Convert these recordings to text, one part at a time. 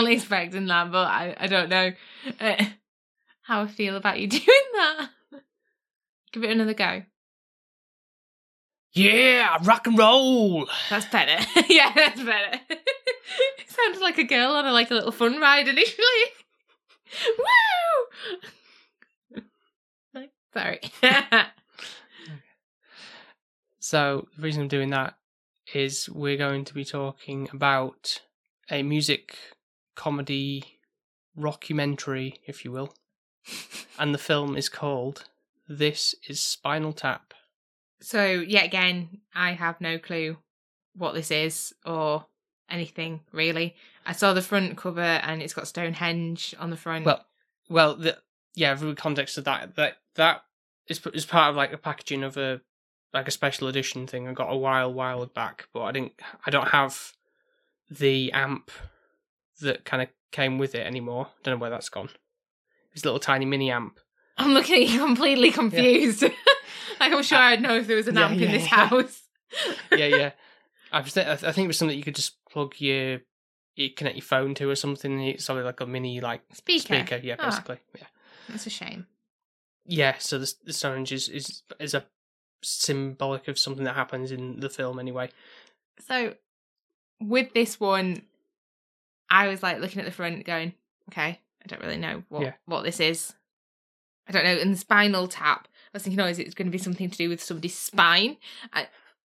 Everyone expecting that, but I, I don't know uh, how I feel about you doing that. Give it another go. Yeah, rock and roll! That's better. yeah, that's better. it sounded like a girl on a like a little fun ride initially. Woo! Sorry. So, the reason I'm doing that is we're going to be talking about a music comedy rockumentary, if you will. and the film is called This is Spinal Tap. so yet again, I have no clue what this is or anything really. I saw the front cover and it's got Stonehenge on the front. Well, well, the, yeah, for the context of that, that that is is part of like a packaging of a like a special edition thing I got a while while back, but I didn't, I don't have the amp that kind of came with it anymore. Don't know where that's gone. It's a little tiny mini amp. I'm looking at you completely confused. like I'm sure I'd know if there was an Yeah, amp yeah, in this yeah. house. Yeah, yeah. I th- I think it was something you could just plug your, you connect your phone to or something. It's something like a mini like Speaker. speaker. Yeah, Ah. basically. Yeah. That's a shame. yeah so the, the Stonehenge is, is is a symbolic of something that happens in the film anyway So with this one, I was like looking at the front, going, "Okay, I don't really know what Yeah. what this is. I don't know." And the spinal tap, I was thinking, "Oh, is it going to be something to do with somebody's spine,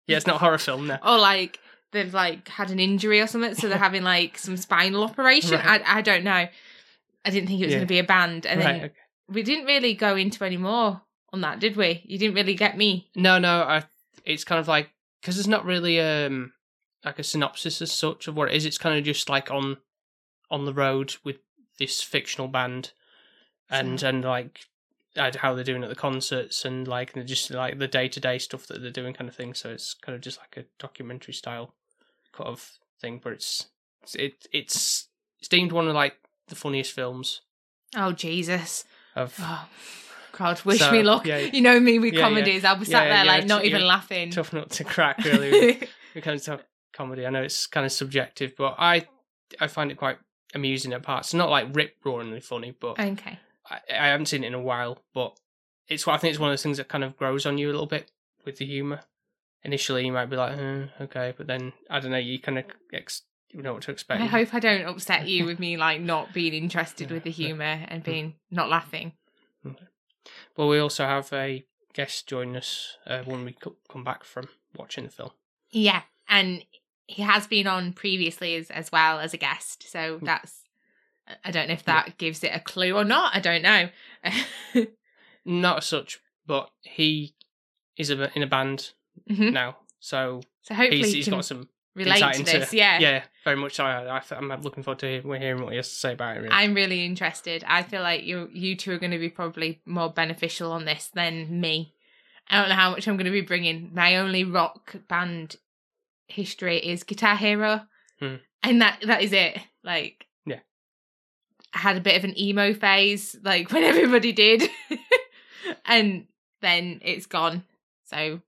yeah it's not a horror film no or like they've like had an injury or something, so they're having like some spinal operation? Right. I I don't know. I didn't think it was Yeah. going to be a band, and right then okay. we didn't really go into any more on that, did we? You didn't really get me. no no I it's kind of like because there's not really um like a synopsis as such of what it is it's kind of just like on on the road with this fictional band and So- and like how they're doing at the concerts and like they're just like the day to day stuff that they're doing kind of thing so it's kind of just like a documentary style kind of thing but it's it, it's it's deemed one of like the funniest films Oh Jesus! of Oh, God, wish So, me luck. yeah, yeah. You know me with Yeah, yeah. comedies. I'll be sat yeah, there yeah, like not even yeah. laughing. tough nut to crack really we kind of talk comedy. I know it's kind of subjective, but I I find it quite amusing at parts. Not like rip roaringly funny, but okay. I, I haven't seen it in a while. But it's what I think it's one of those things that kind of grows on you a little bit with the humor. Initially, you might be like, eh, okay, but then I don't know. You kind of ex- you know what to expect. I hope I don't upset you with me like not being interested with the humour and being not laughing. Well, we also have a guest join us uh, when we come back from watching the film. Yeah, and he has been on previously as as well as a guest, so Hmm. that's. I don't know if that gives it a clue or not. I don't know. Not as such, but he is a, in a band Mhm. now, so So hopefully he's, he he's got some relate to into this. Yeah. yeah, very much. So I, I, I'm looking forward to hear- hearing what he has to say about it. Really. I'm really interested. I feel like you you two are going to be probably more beneficial on this than me. I don't know how much I'm going to be bringing. My only rock band history is Guitar Hero, Hmm. and that that is it. Like, Yeah. I had a bit of an emo phase, like when everybody did, and then it's gone. So,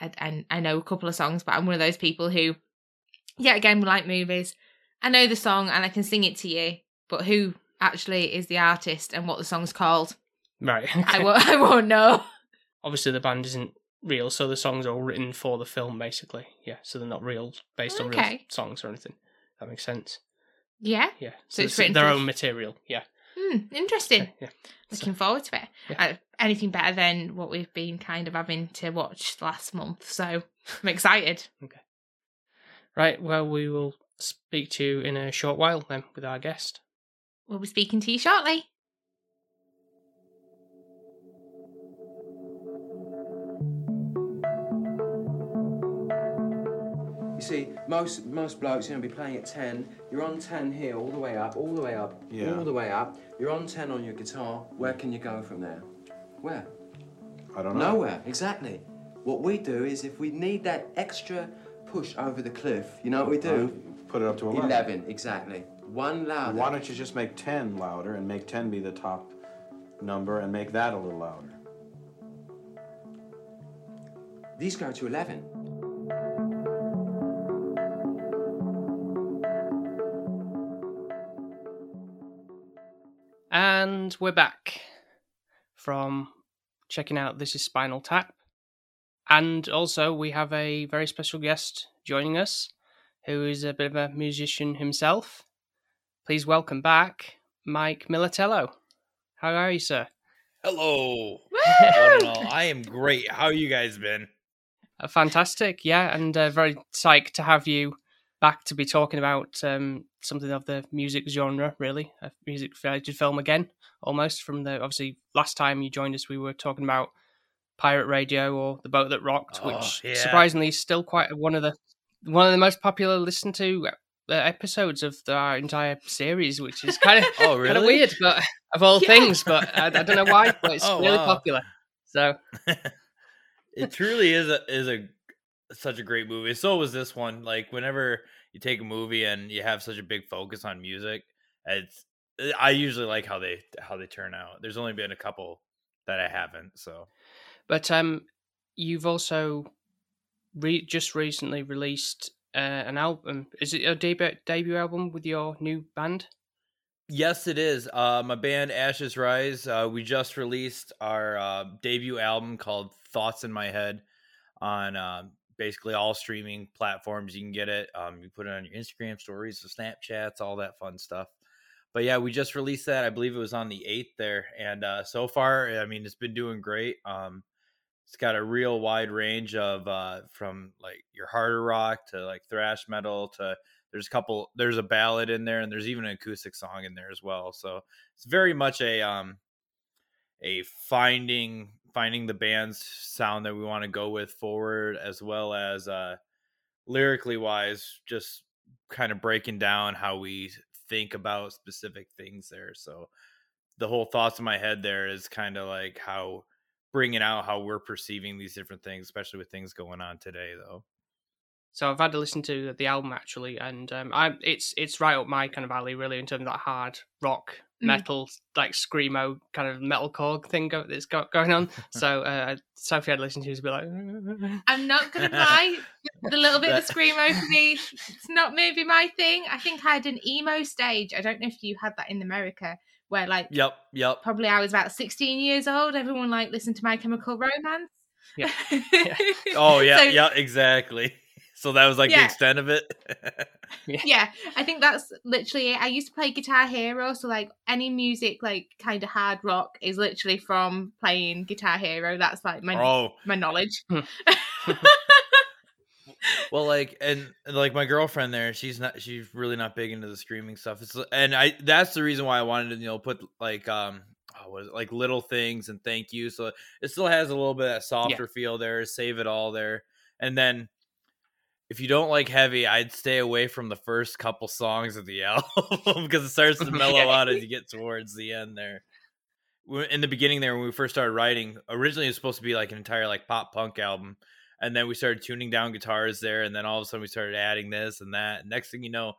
I, and I know a couple of songs, but I'm one of those people who, yeah, again, we like movies. I know the song and I can sing it to you, but who actually is the artist and what the song's called? right. I won't. I won't know. Obviously, the band isn't real, so the songs are all written for the film, basically. Yeah, so they're not real, based on real Okay. songs or anything. That makes sense. Yeah. Yeah. So it's it's written their for- own material. Yeah. Hmm, interesting. Okay, yeah. Looking forward to it. Yeah. Uh, anything better than what we've been kind of having to watch last month. So I'm excited. Okay. Right. Well, we will speak to you in a short while then with our guest. We'll be speaking to you shortly. You see, most most blokes are gonna be playing at ten. You're on ten here, all the way up, all the way up, Yeah. all the way up. You're on ten on your guitar. Where can you go from there? Where? I don't know. Nowhere. Exactly. What we do is, if we need that extra push over the cliff, you know what we do? Put it up to 11. Eleven. Exactly. One louder. Why don't you just make 10 louder and make 10 be the top number and make that a little louder? These go to eleven. And we're back from checking out This is Spinal Tap. And also, we have a very special guest joining us who is a bit of a musician himself. Please welcome back Mike Militello. How are you, sir? Hello. Woo! One and all. I am great. How you guys been? Uh, fantastic, yeah, and uh, very psyched to have you back to be talking about um, something of the music genre, really, a music related film again, almost from the obviously last time you joined us, we were talking about pirate radio or the boat that rocked, Oh, which yeah. surprisingly is still quite one of the one of the most popular listened to uh, episodes of the, our entire series, which is kind of Oh, kind of weird, but of all Yeah. things, but I, I don't know why, but it's Oh, really wow. popular. So it truly is a is a such a great movie. So was this one. Like whenever you take a movie and you have such a big focus on music, it's I usually like how they how they turn out. There's only been a couple that I haven't. So But um, you've also re- just recently released uh, an album. Is it a debut debut album with your new band? Yes, it is. Uh, my band Ashes Rise. Uh, we just released our uh, debut album called Thoughts in My Head on uh, basically all streaming platforms. You can get it. Um, you put it on your Instagram stories, the Snapchats, all that fun stuff. But yeah, we just released that. I believe it was on the eighth there, and uh, so far, I mean, it's been doing great. Um, it's got a real wide range of uh, from like your harder rock to like thrash metal to there's a couple there's a ballad in there and there's even an acoustic song in there as well so it's very much a um a finding finding the band's sound that we want to go with forward as well as uh lyrically wise just kind of breaking down how we think about specific things there. So the whole thoughts in my head there is kind of like how bringing out how we're perceiving these different things especially with things going on today though So I've had to listen to the album actually, and um, I it's it's right up my kind of alley really in terms of that hard rock Mm. metal like screamo kind of metalcore thing go- that's got going on. so uh, Sophie had listened to it, be like, I'm not gonna lie, the little bit of screamo for me, it's not maybe my thing. I think I had an emo stage. I don't know if you had that in America, where like yep yep probably I was about 16 years old. Everyone like listened to My Chemical Romance. Yeah. Oh yeah, So- yeah, exactly. So that was like the extent of it. yeah, I think that's literally it. I used to play Guitar Hero, so like any music, like kind of hard rock, is literally from playing Guitar Hero. That's like my oh, my knowledge. well, like and and, like my girlfriend there, she's not, she's really not big into the streaming stuff. It's and I that's the reason why I wanted to you know put like um oh, what is it, like little things and thank you. So it still has a little bit of that softer feel there. Save it all there, and then. If you don't like heavy, I'd stay away from the first couple songs of the album because it starts to mellow out as you get towards the end there. in the beginning there when we first started writing originally it was supposed to be like an entire like pop punk album and then we started tuning down guitars there and then all of a sudden we started adding this and that. Next thing you know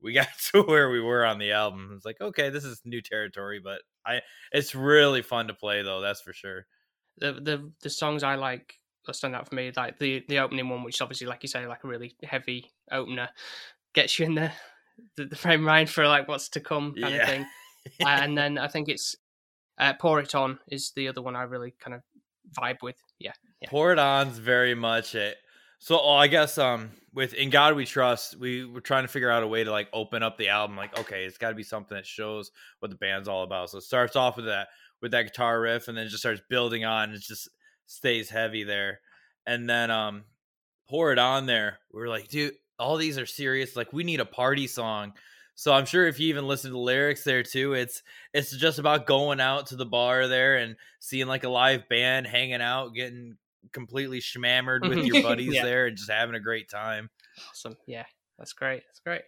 we got to where we were on the album. It's like okay this is new territory but i it's really fun to play though that's for sure. The the the songs I like that stand out for me, like the the opening one, which is obviously like you say, like a really heavy opener, gets you in the the, the frame mind for like what's to come kind Yeah. of thing. And then I think it's uh, "Pour It On" is the other one I really kind of vibe with. Yeah, yeah. pour it on's very much it so oh, i guess um with in god we trust we were trying to figure out a way to like open up the album like okay it's got to be something that shows what the band's all about so it starts off with that with that guitar riff and then it just starts building on It's just stays heavy there and then um pour it on there we are like dude all these are serious like we need a party song so i'm sure if you even listen to the lyrics there too it's it's just about going out to the bar there and seeing like a live band hanging out getting completely schmammered with your buddies Yeah. there and just having a great time Awesome. Yeah, that's great. That's great.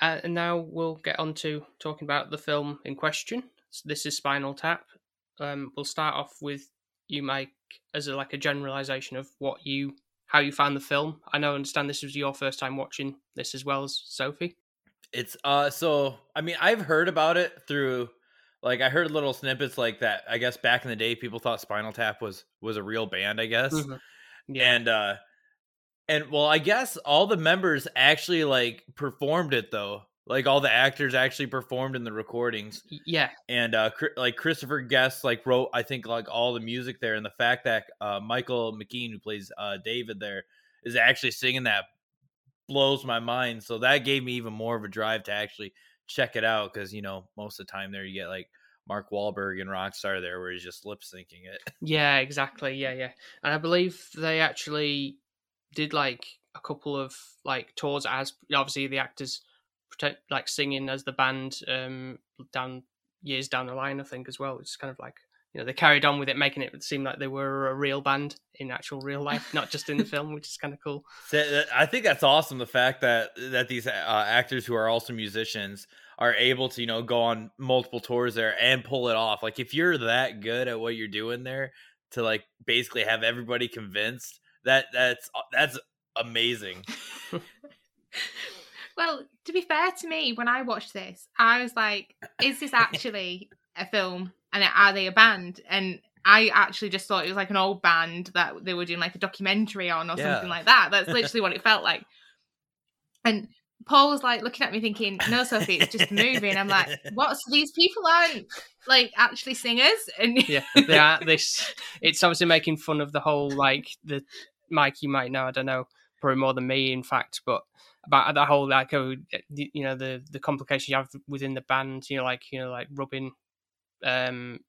Uh, and now we'll get on to talking about the film in question. So this is Spinal Tap. Um, we'll start off with you, make as a, like a generalization of what you, how you found the film. I know, I understand this was your first time watching this as well as Sophie. It's uh, so I mean, I've heard about it through, like, I heard little snippets like that. I guess back in the day, people thought Spinal Tap was was a real band. I guess, Mhm. Yeah. and uh, and well, I guess all the members actually like performed it though. Like all the actors actually performed in the recordings. Yeah. and uh like christopher guest like wrote i think like all the music there and the fact that uh michael mckean who plays uh david there is actually singing that blows my mind so that gave me even more of a drive to actually check it out because you know most of the time there you get like mark Wahlberg and rockstar there where he's just lip syncing it Yeah, exactly. Yeah, yeah. And I believe they actually did like a couple of like tours as obviously the actors protect like singing as the band um down years down the line, I think as well. It's kind of like you know they carried on with it, making it seem like they were a real band in actual real life, not just in the film, which is kind of cool. So, i think that's awesome the fact that that these uh, actors who are also musicians are able to you know go on multiple tours there and pull it off like if you're that good at what you're doing there to like basically have everybody convinced that that's uh, that's amazing Well, to be fair to me, when I watched this, I was like, is this actually a film? And are they a band? And I actually just thought it was like an old band that they were doing like a documentary on or Yeah. something like that. That's literally what it felt like. And Paul was like looking at me thinking, no, Sophie, it's just a movie. And I'm like, what? So these people aren't like actually singers? And Yeah, they are, this it's obviously making fun of the whole like the Mike you might know, I don't know, probably more than me in fact, but about that whole like oh you know the the complications you have within the band, you know, like you know like rubbing um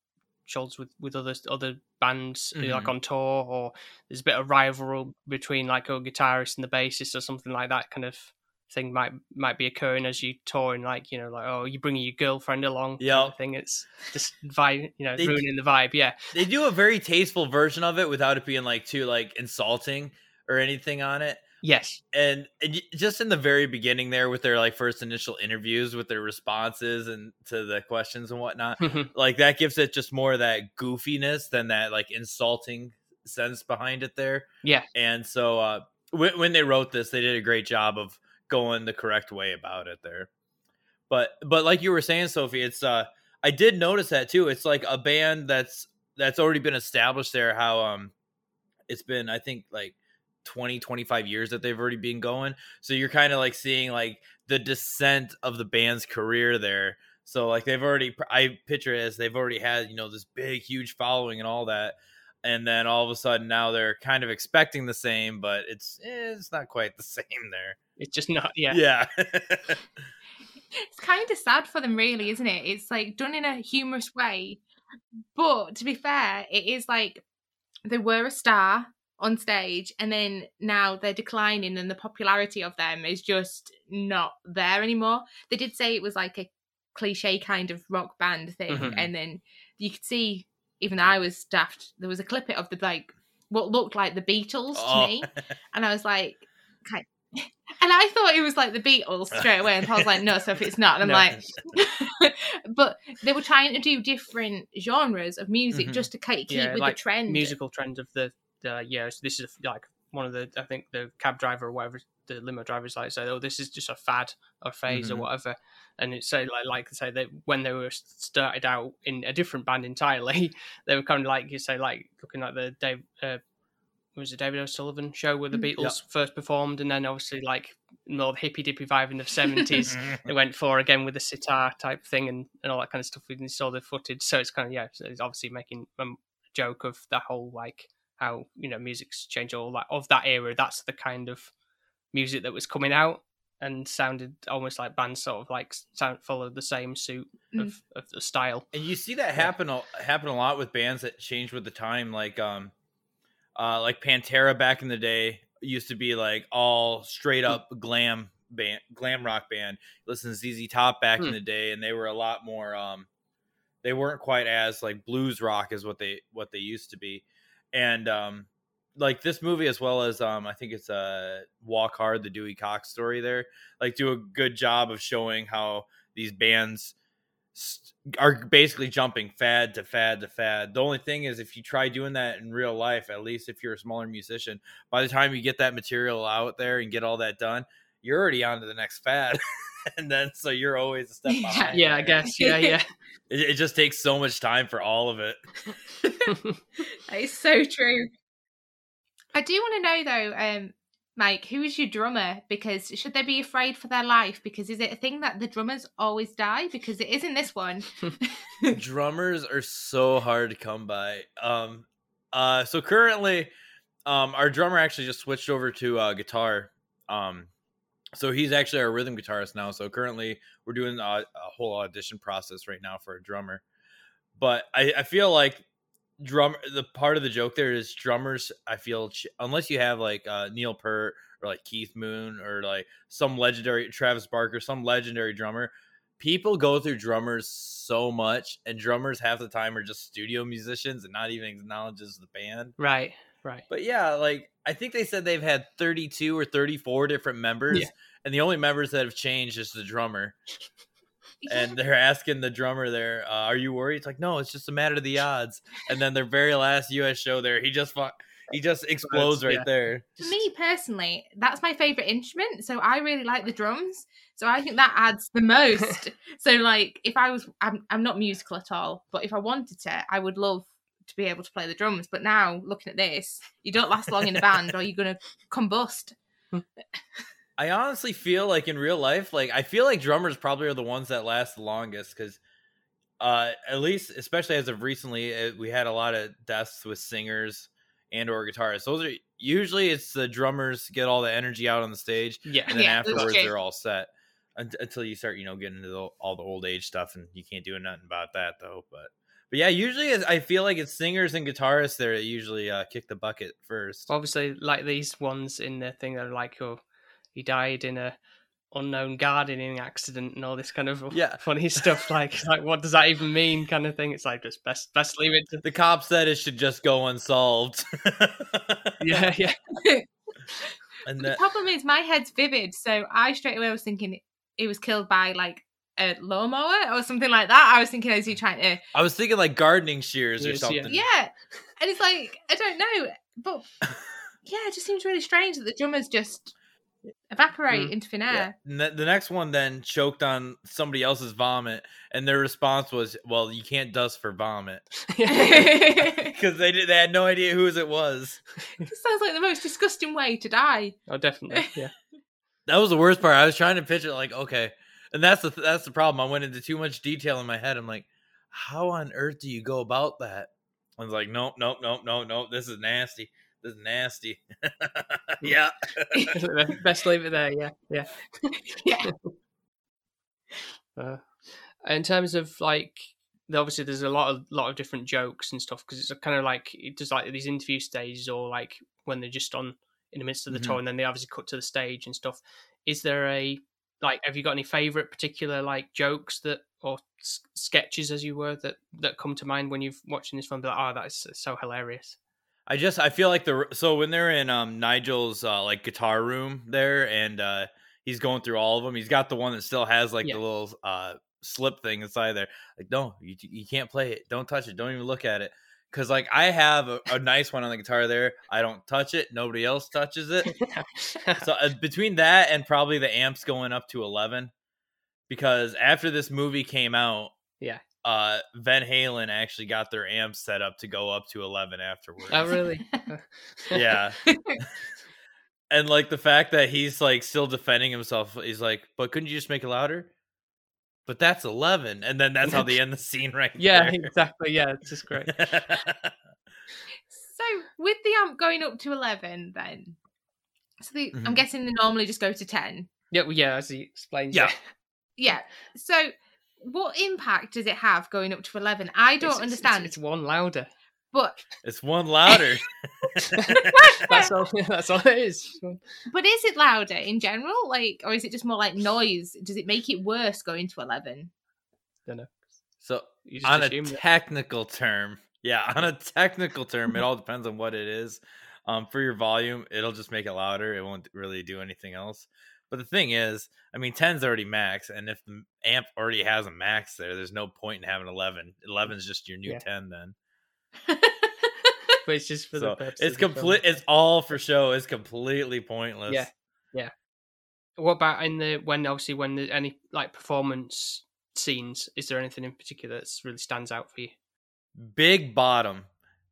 shoulders with with other other bands know, like on tour or there's a bit of rivalry between like a guitarist and the bassist or something like that kind of thing might might be occurring as you touring like you know like oh you bringing your girlfriend along kind of thing it's just vibe you know They- ruining the vibe yeah. they do a very tasteful version of it without it being like too like insulting or anything on it yes. And, and just in the very beginning there with their like first initial interviews with their responses and to the questions and whatnot like that gives it just more of that goofiness than that like insulting sense behind it there. Yeah. and so uh when, when they wrote this they did a great job of going the correct way about it there. But but like you were saying sophie it's uh i did notice that too. It's like a band that's that's already been established there how um it's been i think like 20 25 years that they've already been going. So you're kind of like seeing like the descent of the band's career there. So like they've already i picture it as they've already had you know this big huge following and all that. And then all of a sudden now they're kind of expecting the same but it's eh, it's not quite the same there. It's just not yeah. Yeah. It's kind of sad for them, really, isn't it? It's like done in a humorous way. But to be fair, it is like they were a star on stage and then now they're declining and the popularity of them is just not there anymore. They did say it was like a cliche kind of rock band thing Mhm. and then you could see even though I was daft, there was a clip of the like what looked like the Beatles to Oh. me. And I was like, okay. And I thought it was like the Beatles straight away. And Paul's like, no, Sophie, it's not. And I'm No. like, but they were trying to do different genres of music Mhm. just to keep Yeah, with like the trend. musical trend of the the yeah so this is like one of the i think the cab driver or whatever the limo drivers like say oh this is just a fad or phase Mhm. or whatever and it's say like like say that when they were started out in a different band entirely they were kind of like you say like looking like the dave uh, was it David O'Sullivan show where the Mm. Beatles first performed, and then obviously like more hippy dippy vibe in the seventies. they went for again with the sitar type thing and, and all that kind of stuff. We saw the footage, so it's kind of yeah, so it's obviously making um, a joke of the whole like how you know music's changed all that of that era. That's the kind of music that was coming out and sounded almost like bands sort of like sound followed the same suit Mm. of, of the style. And you see that happen a happen a lot with bands that change with the time, like um, uh, like Pantera back in the day used to be like all straight up glam band, glam rock band. Listen to ZZ Top back in Hmm. the day, and they were a lot more um, they weren't quite as like blues rock as what they what they used to be, and um, like this movie as well as um I think it's uh Walk Hard, the Dewey Cox story there, like do a good job of showing how these bands st- are basically jumping fad to fad to fad. The only thing is if you try doing that in real life, at least if you're a smaller musician, by the time you get that material out there and get all that done, you're already on to the next fad. and then so you're always a step Yeah. behind. Yeah, I guess. Yeah, yeah. It, it just takes so much time for all of it. That is so true. I do want to know though, um, Mike, who is your drummer? Because should they be afraid for their life? Because is it a thing that the drummers always die? Because it isn't this one. drummers are so hard to come by. Um, uh, so currently, um, our drummer actually just switched over to uh, guitar. Um, so he's actually our rhythm guitarist now. So currently, we're doing a, a whole audition process right now for a drummer. But I, I feel like drum the part of the joke there is drummers. I feel ch- unless you have like uh, Neil Peart or like Keith Moon or like some legendary Travis Barker, some legendary drummer, people go through drummers so much, and drummers half the time are just studio musicians and not even acknowledges the band. right, right. But yeah, like I think they said they've had 32 or 34 different members, Yeah. and the only members that have changed is the drummer. Yeah. And they're asking the drummer there, uh, "Are you worried?" It's like, "No, it's just a matter of the odds." And then their very last U.S. show there, he just fu- he just explodes right yeah. there. Me personally, that's my favorite instrument. So I really like the drums. So I think that adds the most. so like, if I was, I'm, I'm not musical at all, but if I wanted to, I would love to be able to play the drums. But now looking at this, you don't last long in a band, or you're gonna combust. I honestly feel like in real life, like I feel like drummers probably are the ones that last the longest because, uh, at least especially as of recently, uh, we had a lot of deaths with singers and or guitarists. Those are usually it's the drummers get all the energy out on the stage, Yeah. and then Yeah, afterwards true. they're all set until you start, you know, getting into the, all the old age stuff, and you can't do nothing about that though. But but yeah, usually I feel like it's singers and guitarists there that usually uh, kick the bucket first. Obviously, like these ones in the thing that are like, oh, he died in a unknown gardening accident and all this kind of Yeah. funny stuff. Like, like what does that even mean? Kind of thing. It's like just best best leave it to the cop said it should just go unsolved. yeah, yeah. and The that, problem is my head's vivid, so I straight away was thinking it was killed by like a lawnmower or something like that. I was thinking, is he trying to? I was thinking like gardening shears or Yes, yeah. something. Yeah, and it's like I don't know, but yeah, it just seems really strange that the drummers just evaporate Mm. into thin air. And the, the next one then choked on somebody else's vomit, and their response was, "Well, you can't dust for vomit," because they did, they had no idea whose it was. It sounds like the most disgusting way to die. oh, definitely. Yeah. That was the worst part. I was trying to picture like, okay, and that's the that's the problem. I went into too much detail in my head. I'm like, how on earth do you go about that? I was like, nope, nope, nope, nope, nope. This is nasty. This is nasty. yeah. best leave it there. Yeah, yeah. Yeah. Uh, in terms of like, obviously, there's a lot of lot of different jokes and stuff because it's a kind of like it does like these interview stages or like when they're just on in the midst of the Mhm. tour and then they obviously cut to the stage and stuff. Is there a like? Have you got any favorite particular like jokes that or s- sketches as you were that that come to mind when you've watching this film? Be like, oh, that's so hilarious. I just I feel like the so when they're in um Nigel's uh, like guitar room there and uh he's going through all of them. He's got the one that still has like Yeah. the little uh slip thing inside there. Like no, you you can't play it. Don't touch it. Don't even look at it. Cause like I have a, a nice one on the guitar there. I don't touch it. Nobody else touches it. so uh, between that and probably the amps going up to 11 because after this movie came out Yeah. uh Van Halen actually got their amps set up to go up to 11 afterwards oh, really? yeah and like the fact that he's like still defending himself he's like but couldn't you just make it louder but that's 11 and then that's how they end the scene right yeah, there. exactly. Yeah, it's just great. So with the amp going up to eleven, then so the, I'm Mhm. guessing they normally just go to ten. Yeah, well, yeah, as he explains. Yeah. Yeah. So what impact does it have going up to eleven? I don't It's- it's- understand. It's, one louder. but it's one louder That's all. That's all it is. but is it louder in general, like, or is it just more like noise? Does it make it worse going to eleven? Don't know. so You just on a assume that. technical term yeah on a technical term it all depends on what it is um, for your volume, it'll just make it louder. It won't really do anything else. But the thing is, I mean, 10's already max, and if the amp already has a max there, there's no point in having 11. 11 is just your new Yeah. 10 then. It's just for the So it's the film. complete. It's all for show. It's completely pointless. Yeah. Yeah. What about in the when obviously when the, any like performance scenes? Is there anything in particular that's really stands out for you? Big Bottom.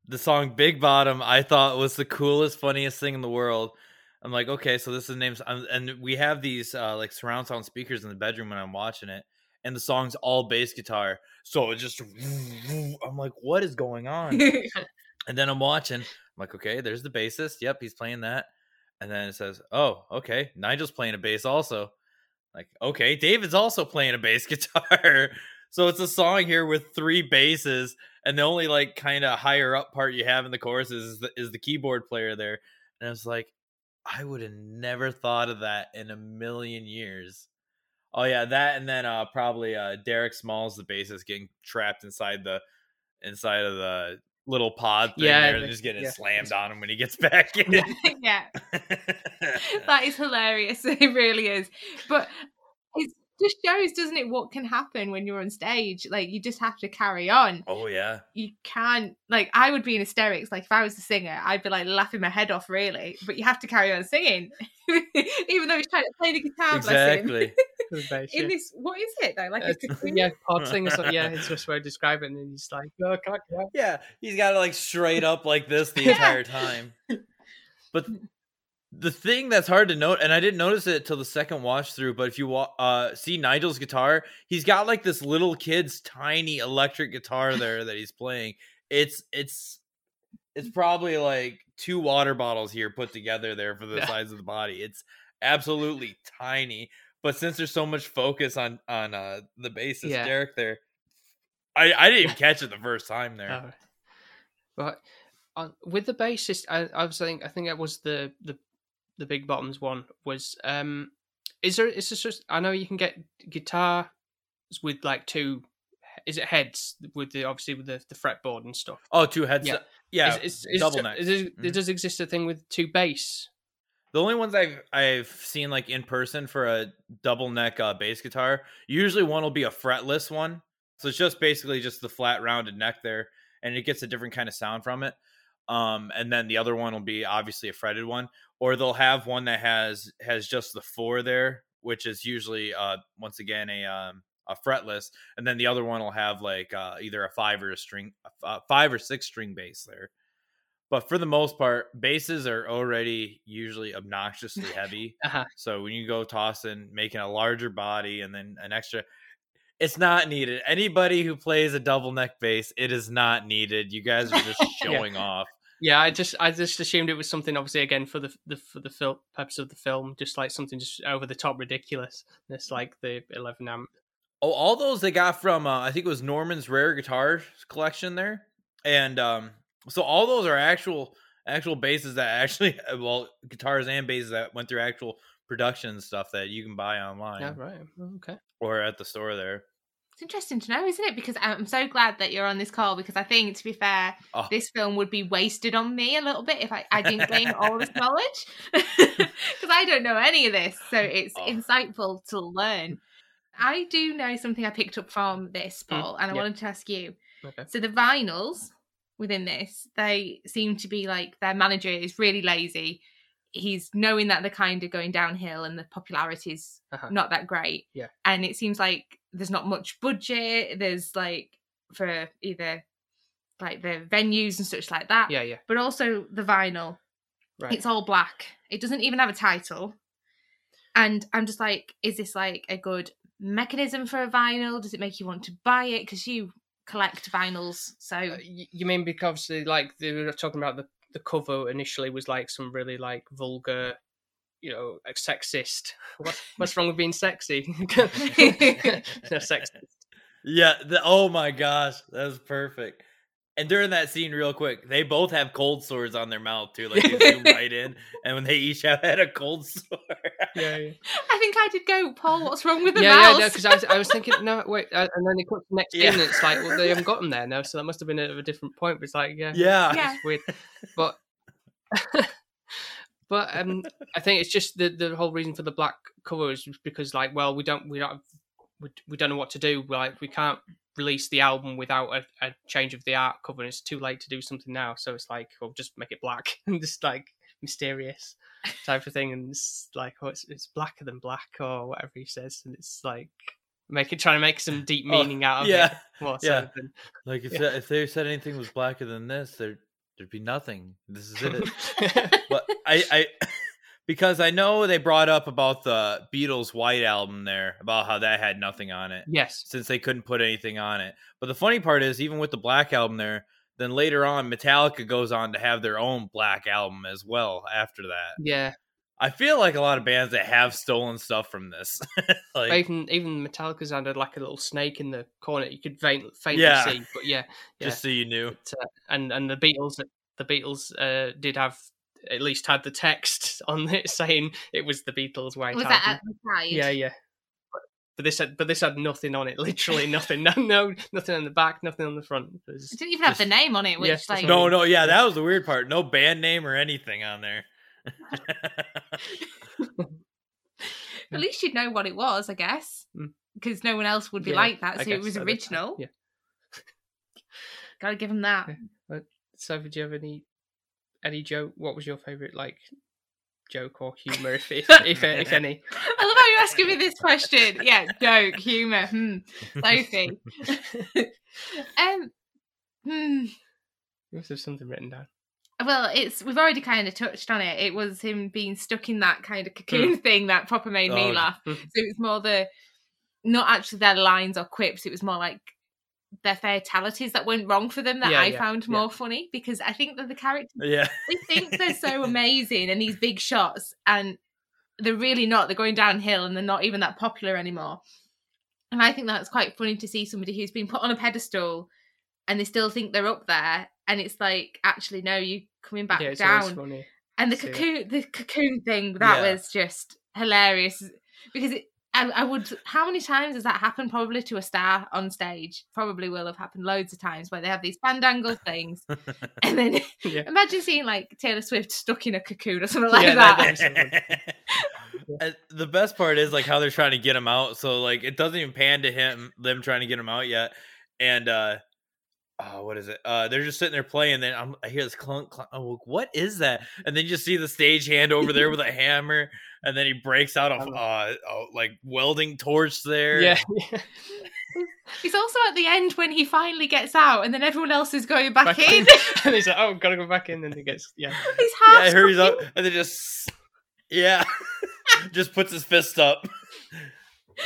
The song Big Bottom I thought was the coolest, funniest thing in the world. I'm like, okay, so this is the names, and we have these uh, like surround sound speakers in the bedroom when I'm watching it, and the song's all bass guitar. So it just, I'm like, what is going on? And then I'm watching. I'm like, okay, there's the bassist. Yep, he's playing that. And then it says, oh, okay, Nigel's playing a bass also. Like, okay, David's also playing a bass guitar. so it's a song here with three basses, and the only like kind of higher up part you have in the chorus is the, is the keyboard player there. And I was like, I would have never thought of that in a million years. Oh yeah, that and then uh probably uh Derek Smalls, the bassist, getting trapped inside the inside of the little pod thing Yeah, there, just getting yeah. slammed on him when he gets back in. yeah, that is hilarious. It really is. But it just shows, doesn't it, what can happen when you're on stage? Like you just have to carry on. oh yeah. You can't like I would be in hysterics. Like if I was the singer, I'd be like laughing my head off, really. But you have to carry on singing, even though he's trying to play the guitar. Bless him. Exactly. The bass, In yeah. this, what is it though? Like Uh, it's a queen- yeah, pod thing or something. Yeah, it's just way I describe it, and then he's like, "Oh, God, yeah." Yeah, he's got it like straight up like this the entire time. But the thing that's hard to note, and I didn't notice it till the second watch through, but if you uh, see Nigel's guitar, he's got like this little kid's tiny electric guitar there that he's playing. It's it's it's probably like two water bottles here put together there for the Yeah. size of the body. It's absolutely tiny. But since there's so much focus on on uh, the bassist Yeah. Derek there, I I didn't even catch it the first time there. Oh. But on, with the bassist, I, I was saying, I think that was the the the big bottoms one. Was um, is there? Is this just? I know you can get guitar with like two. Is it heads with the obviously with the, the fretboard and stuff? Oh, two heads. Yeah, is, is, is, double neck. Mhm. There does exist a thing with two bass. The only ones I've I've seen like in person for a double neck uh, bass guitar, usually one will be a fretless one. So it's just basically just the flat rounded neck there, and it gets a different kind of sound from it. Um, and then the other one will be obviously a fretted one, or they'll have one that has has just the four there, which is usually uh once again a um a fretless, and then the other one will have like uh, either a five or a string, a five or six string bass there. But for the most part, basses are already usually obnoxiously heavy. Uh-huh. So when you go tossing, making a larger body and then an extra, it's not needed. Anybody who plays a double neck bass, it is not needed. You guys are just showing off. Yeah, I just I just assumed it was something obviously again for the the for the film purpose of the film, just like something just over the top ridiculous. It's like the eleven amp. Oh, all those they got from uh, I think it was Norman's Rare Guitar collection there, and um, so all those are actual actual basses that actually well guitars and basses that went through actual production and stuff that you can buy online Yeah, right. Okay. or at the store there. It's interesting to know, isn't it? Because I'm so glad that you're on this call because I think, to be fair, Oh. this film would be wasted on me a little bit if I, I didn't gain all this knowledge because I don't know any of this. So it's Oh. insightful to learn. I do know something I picked up from this, Mm, Paul, and I yeah. wanted to ask you. Okay. So the vinyls within this, they seem to be like their manager is really lazy. He's knowing that they're kind of going downhill and the popularity's Uh-huh. not that great. Yeah. And it seems like there's not much budget. There's like for either like the venues and such like that. Yeah, yeah. But also the vinyl. Right. It's all black. It doesn't even have a title. And I'm just like, is this like a good mechanism for a vinyl? Does it make you want to buy it? Because you collect vinyls. So Uh, y- you mean because obviously, like they were talking about the the cover initially was like some really like vulgar, you know, like sexist. What, what's wrong with being sexy? no, sexist. Yeah. The, oh my gosh, that was perfect. And during that scene, real quick, they both have cold sores on their mouth too. Like they zoom right in, and when they each have had a cold sore. Yeah, yeah. I think I did go, Paul, what's wrong with the yeah, mouse? yeah, no, because I was, I was thinking, no, wait, uh, and then they cut to the next Yeah. scene, and it's like, well, they haven't got them there now, so that must have been at a different point. But it's like, yeah, yeah. Yeah. it's weird. But but um, I think it's just the the whole reason for the black cover is because like, well, we don't we don't we, we don't know what to do. Like, we can't release the album without a, a change of the art cover. And it's too late to do something now, so it's like, well, just make it black and just like mysterious type of thing. And it's like, oh, it's it's blacker than black or whatever he says, and it's like make it trying to make some deep Oh, meaning out of yeah, it. More yeah. so than Like if Yeah. that- if they said anything was blacker than this, there there'd be nothing. This is it. but I, I because I know they brought up about the Beatles White album there about how that had nothing on it yes, since they couldn't put anything on it. But the funny part is even with the Black album there, then later on Metallica goes on to have their own Black album as well after that. yeah. I feel like a lot of bands that have stolen stuff from this. like even even Metallica's had like a little snake in the corner you could faint, faintly Yeah. see, but yeah, yeah. just so you knew. But, uh, and and the Beatles, the Beatles uh, did have at least had the text on it saying it was the Beatles' White Was Album. that at the side? yeah, yeah. But, but this had but this had nothing on it. Literally nothing. No, no, nothing on the back, nothing on the front. It was- It didn't even have the name on it, which Yes, that's like No, no, yeah, that was the weird part. No band name or anything on there. at least you'd know what it was, I guess, Mm. because no one else would be Yeah, like that. So it was original. Yeah. Gotta give them that. Yeah. So, do you have any any joke? What was your favorite like joke or humor, if if if, if any? I love how you're asking me this question. Yeah, joke, humour. Hmm. Sophie. um. Hmm. You must have something written down. Well, it's we've already kind of touched on it. It was him being stuck in that kind of cocoon thing that proper made me Oh, laugh. mm. So it was more the not actually their lines or quips. It was more like their fatalities that went wrong for them that Yeah, I yeah, found yeah. more funny because I think that the characters yeah. they think they're so amazing and these big shots and they're really not. They're going downhill and they're not even that popular anymore. And I think that's quite funny to see somebody who's been put on a pedestal and they still think they're up there. And it's like, actually, no, you coming back yeah, it's down. funny. And the cocoon, the cocoon thing, that Yeah. was just hilarious because it, I, I would. How many times has that happened? Probably to a star on stage. Probably will have happened loads of times where they have these fandangle things, and then Yeah. imagine seeing like Taylor Swift stuck in a cocoon or something like Yeah, that. that- the best part is like how they're trying to get him out. So like it doesn't even pan to him them trying to get him out yet. And uh oh, what is it? Uh they're just sitting there playing. Then I'm, I hear this clunk, clunk. What is that? And then you just see the stage hand over there with a hammer, and then he breaks out a uh, oh, like welding torch there. Yeah, he's also at the end when he finally gets out, and then everyone else is going back, Back in. in. and he's like, "Oh, gotta go back in." And he gets, yeah, He's half. yeah, hurries up, and then just yeah, just puts his fist up.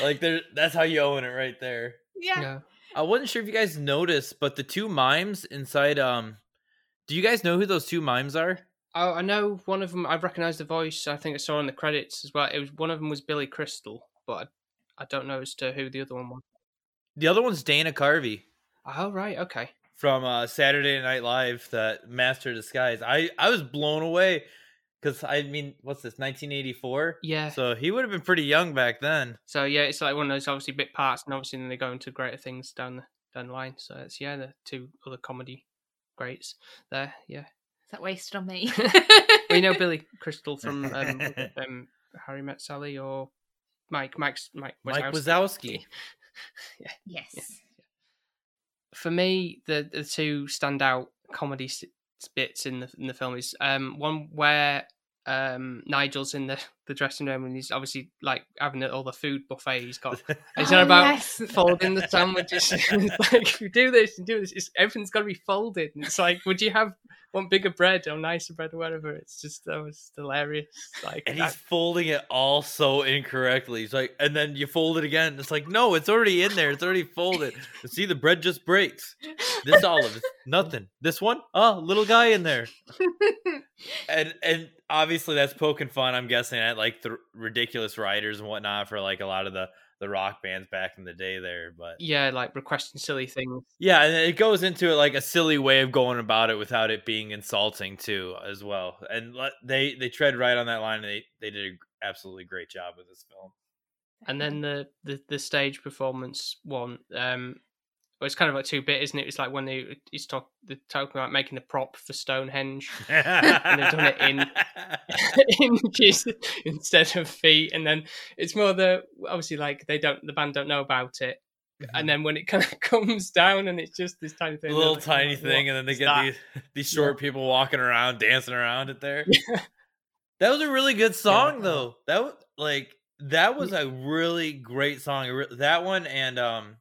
like there, that's how you own it right there. Yeah. yeah. I wasn't sure if you guys noticed, but the two mimes inside um do you guys know who those two mimes are? Oh, I know one of them. I've recognised the voice. I think I saw in the credits as well. It was one of them was Billy Crystal, but I, I don't know as to who the other one was. The other one's Dana Carvey Oh, right, okay. from uh Saturday Night Live, that Master of Disguise. I I was blown away cuz I mean, what's this? 1984? Yeah. So, So he would have been pretty young back then. So yeah, it's like one of those obviously bit parts, and obviously then they go into greater things down the down the line. So it's yeah, the two other comedy greats there. Yeah. Is that wasted on me? Well, you know Billy Crystal from um, um, Harry Met Sally or Mike Mike's Mike Mike Wazowski. Wazowski. yes. for me, the the two standout comedy bits in the in the film is um one where um Nigel's in the the dressing room and he's obviously like having all the food buffet he's got. And He's Oh, on about oh, yes. folding the sandwiches. It's like if you do this and do this, it's, everything's got to be folded. And it's like, would you have one bigger bread or nicer bread or whatever? It's just that was hilarious. Like and I- he's folding it all so incorrectly. He's like, and then you fold it again. It's like, no, it's already in there. It's already folded. See, the bread just breaks. This olive is nothing. This one, oh, little guy in there. And and obviously that's poking fun. I'm guessing at like the ridiculous writers and whatnot for like a lot of the the rock bands back in the day there. But yeah, like requesting silly things. yeah, and it goes into it like a silly way of going about it without it being insulting too, as well. And they they tread right on that line. And they they did an absolutely great job with this film. and then the, the the stage performance one um But it's kind of like two bit, isn't it? It's like when they he's talk they're talking about making the prop for Stonehenge and they've done it in- inches instead of feet, and then it's more the obviously like they don't the band don't know about it, and then when it kind of comes down and it's just this tiny thing, a little like, tiny "Oh, thing, and then they get that?" these these short people walking around, dancing around it there. That was a really good song, though. That was like that was a really great song. That one and um,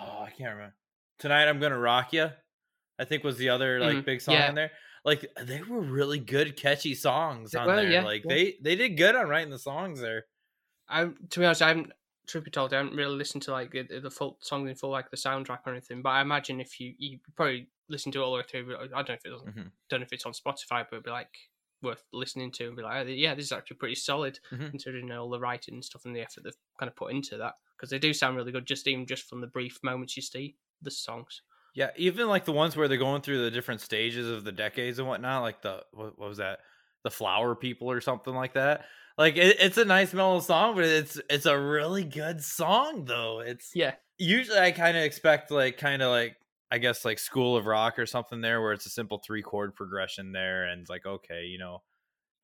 oh, I can't remember. Tonight I'm gonna rock you. I think was the other like Mm, big song yeah. in there. Like they were really good, catchy songs on were, there. yeah, like yeah. they they did good on writing the songs there. I'm to be honest, I haven't. Truth be told, I haven't really listened to like the, the full songs in full, like the soundtrack or anything. But I imagine if you you probably listen to it all the way through, I don't know if it doesn't, Mhm. don't know if it's on Spotify, but it'd be like worth listening to and be like, oh, yeah, this is actually pretty solid Mhm. considering all the writing and stuff and the effort they've kind of put into that because they do sound really good, just even just from the brief moments you see the songs. Yeah, even like the ones where they're going through the different stages of the decades and whatnot, like the what, what was that, the Flower People or something like that. Like it, it's a nice mellow song, but it's it's a really good song though. It's Yeah, usually I kind of expect like kind of like I guess like School of Rock or something there, where it's a simple three chord progression there, and it's like okay, you know,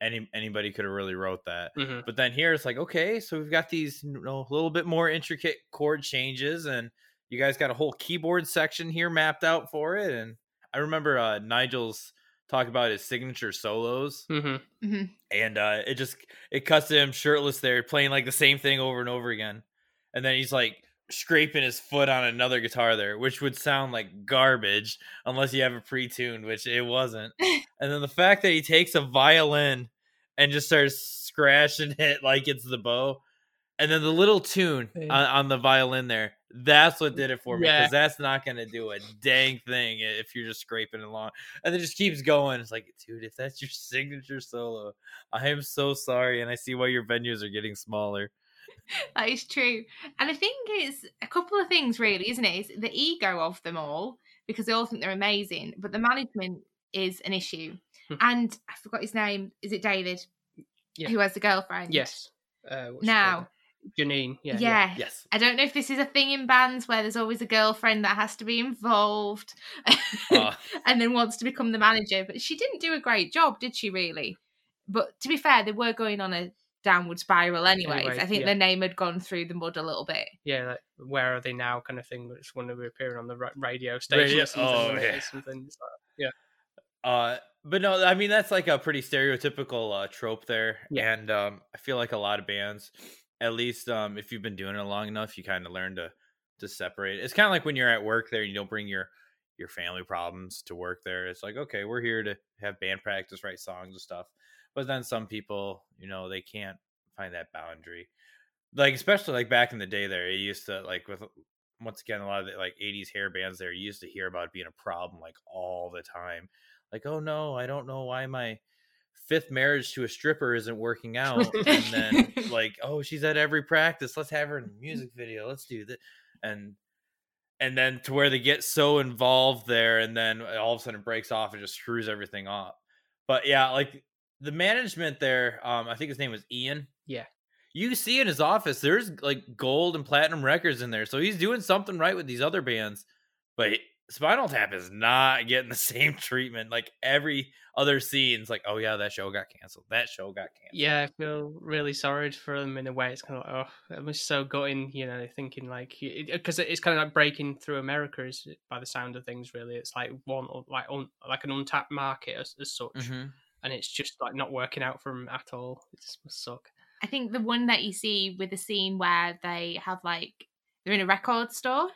any anybody could have really wrote that. hmm But then here it's like, okay, so we've got these you know, a little bit more intricate chord changes, and you guys got a whole keyboard section here mapped out for it. And I remember uh, Nigel's talk about his signature solos, hmm Mhm. and uh, it just it cuts to him shirtless there, playing like the same thing over and over again, and then he's like scraping his foot on another guitar there, which would sound like garbage unless you have a pre-tuned, which it wasn't. and then the fact that he takes a violin and just starts scratching it like it's the bow. And then the little tune on, on the violin there, that's what did it for me. Yeah. Because that's not going to do a dang thing if you're just scraping along. And it just keeps going. It's like, dude, if that's your signature solo, I am so sorry. And I see why your venues are getting smaller. That is true. And I think it's a couple of things, really, isn't it? It's the ego of them all because they all think they're amazing, but the management is an issue. Hmm. and I forgot his name. Is it David? Yeah. Who has the girlfriend? Yes. Uh, Now. Janine. Yeah. Yeah. Yes. I don't know if this is a thing in bands where there's always a girlfriend that has to be involved Uh. and then wants to become the manager. But she didn't do a great job, did she, really? But to be fair, they were going on a downward spiral anyways. Anyway, I think yeah. their name had gone through the mud a little bit. yeah, like where are they now? Kind of thing. Which when they were appearing on the radio station Radio- or something. oh, wasn't it? yeah. Something. It's like- Uh, but no, I mean that's like a pretty stereotypical uh, trope there, Yeah. and um, I feel like a lot of bands, at least um, if you've been doing it long enough, you kind of learn to to separate. It's kind of like when you're at work there, and you don't bring your your family problems to work there. It's like okay, we're here to have band practice, write songs and stuff. But then some people, you know, they can't find that boundary. Like especially like back in the day, there it used to like with once again a lot of the like 80s hair bands there you used to hear about it being a problem like all the time. Like oh no i don't know why my fifth marriage to a stripper isn't working out. And then like oh she's at every practice. Let's have her in a music video. Let's do that and and then to where they get so involved there and then uh, all of a sudden it breaks off and just screws everything up. But yeah like the management there um i think his name was ian Yeah. you see in his office there's like gold and platinum records in there so he's doing something right with these other bands but spinal tap is not getting the same treatment like every other scene's like oh yeah that show got canceled that show got canceled Yeah, I feel really sorry for them in a way. It's kind of like, oh, it was so gutting, you know, thinking like, because it's kind of like breaking through America is by the sound of things. Really, it's like one like un, like an untapped market as, as such, Mhm. And it's just like not working out for them at all. It just must suck. I think the one that you see with the scene where they have like they're in a record store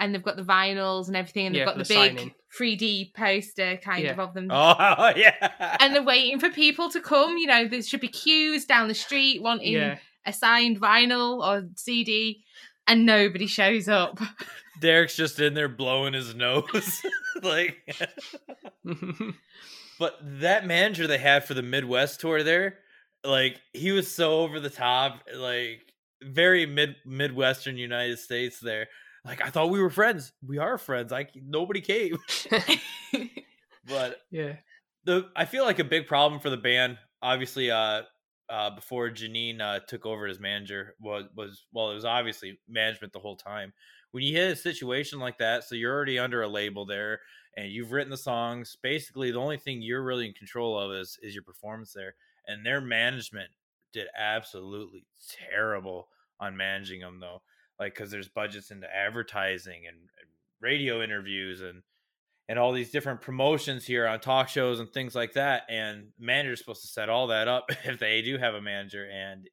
and they've got the vinyls and everything and they've got the, the big signing. 3D poster kind Yeah. of of them. oh yeah And they're waiting for people to come. You know, there should be queues down the street wanting Yeah, a signed vinyl or CD, and nobody shows up. derek's just in there blowing his nose like But that manager they had for the Midwest tour there, like he was so over the top, like very mid Midwestern United States there. Like I thought we were friends. We are friends. I nobody came. But yeah, the I feel like a big problem for the band, obviously, uh uh, before Janine uh, took over as manager was was well, it was obviously management the whole time. When you hit a situation like that, so you're already under a label there, and you've written the songs. Basically, the only thing you're really in control of is is your performance there, and their management did absolutely terrible on managing them though, like because there's budgets into advertising and, and radio interviews and and all these different promotions here on talk shows and things like that. And manager's supposed to set all that up if they do have a manager. And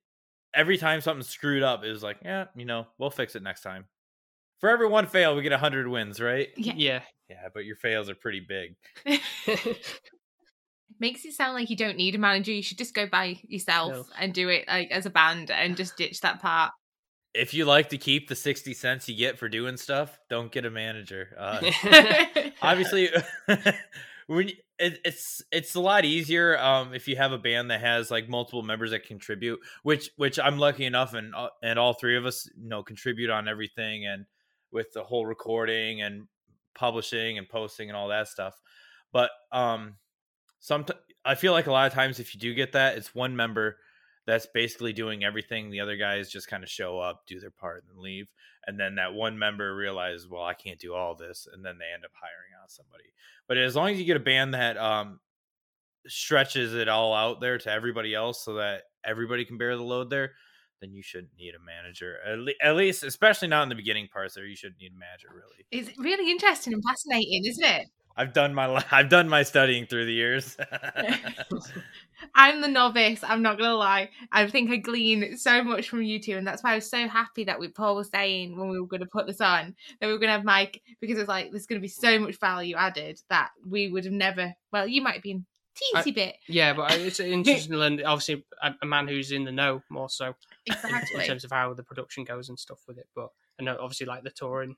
every time something's screwed up, it was like, yeah, you know, we'll fix it next time. For every one fail, we get hundred wins, right? Yeah. Yeah. Yeah, but your fails are pretty big. Makes it sound like you don't need a manager. You should just go by yourself No. and do it like as a band and just ditch that part. If you like to keep the sixty cents you get for doing stuff, don't get a manager. Uh, obviously when it, it's it's a lot easier um if you have a band that has like multiple members that contribute which which i'm lucky enough and uh, and all three of us you know contribute on everything and with the whole recording and publishing and posting and all that stuff but um some i feel like a lot of times if you do get that it's one member that's basically doing everything the other guys just kind of show up do their part and leave and then that one member realizes well i can't do all this and then they end up hiring out somebody but as long as you get a band that um stretches it all out there to everybody else so that everybody can bear the load there then you shouldn't need a manager at, le- at least especially not in the beginning parts there you shouldn't need a manager really It's really interesting and fascinating, isn't it? i've done my i've done my studying through the years I'm the novice. I'm not gonna lie. I think I glean so much from you two, and that's why I was so happy that we Paul was saying when we were going to put this on that we were going to have Mike because it's like there's going to be so much value added that we would have never. Well, you might have been teensy bit yeah, but it's interesting and. Obviously, a, a man who's in the know more so in, in terms of how the production goes and stuff with it. But I know obviously like the touring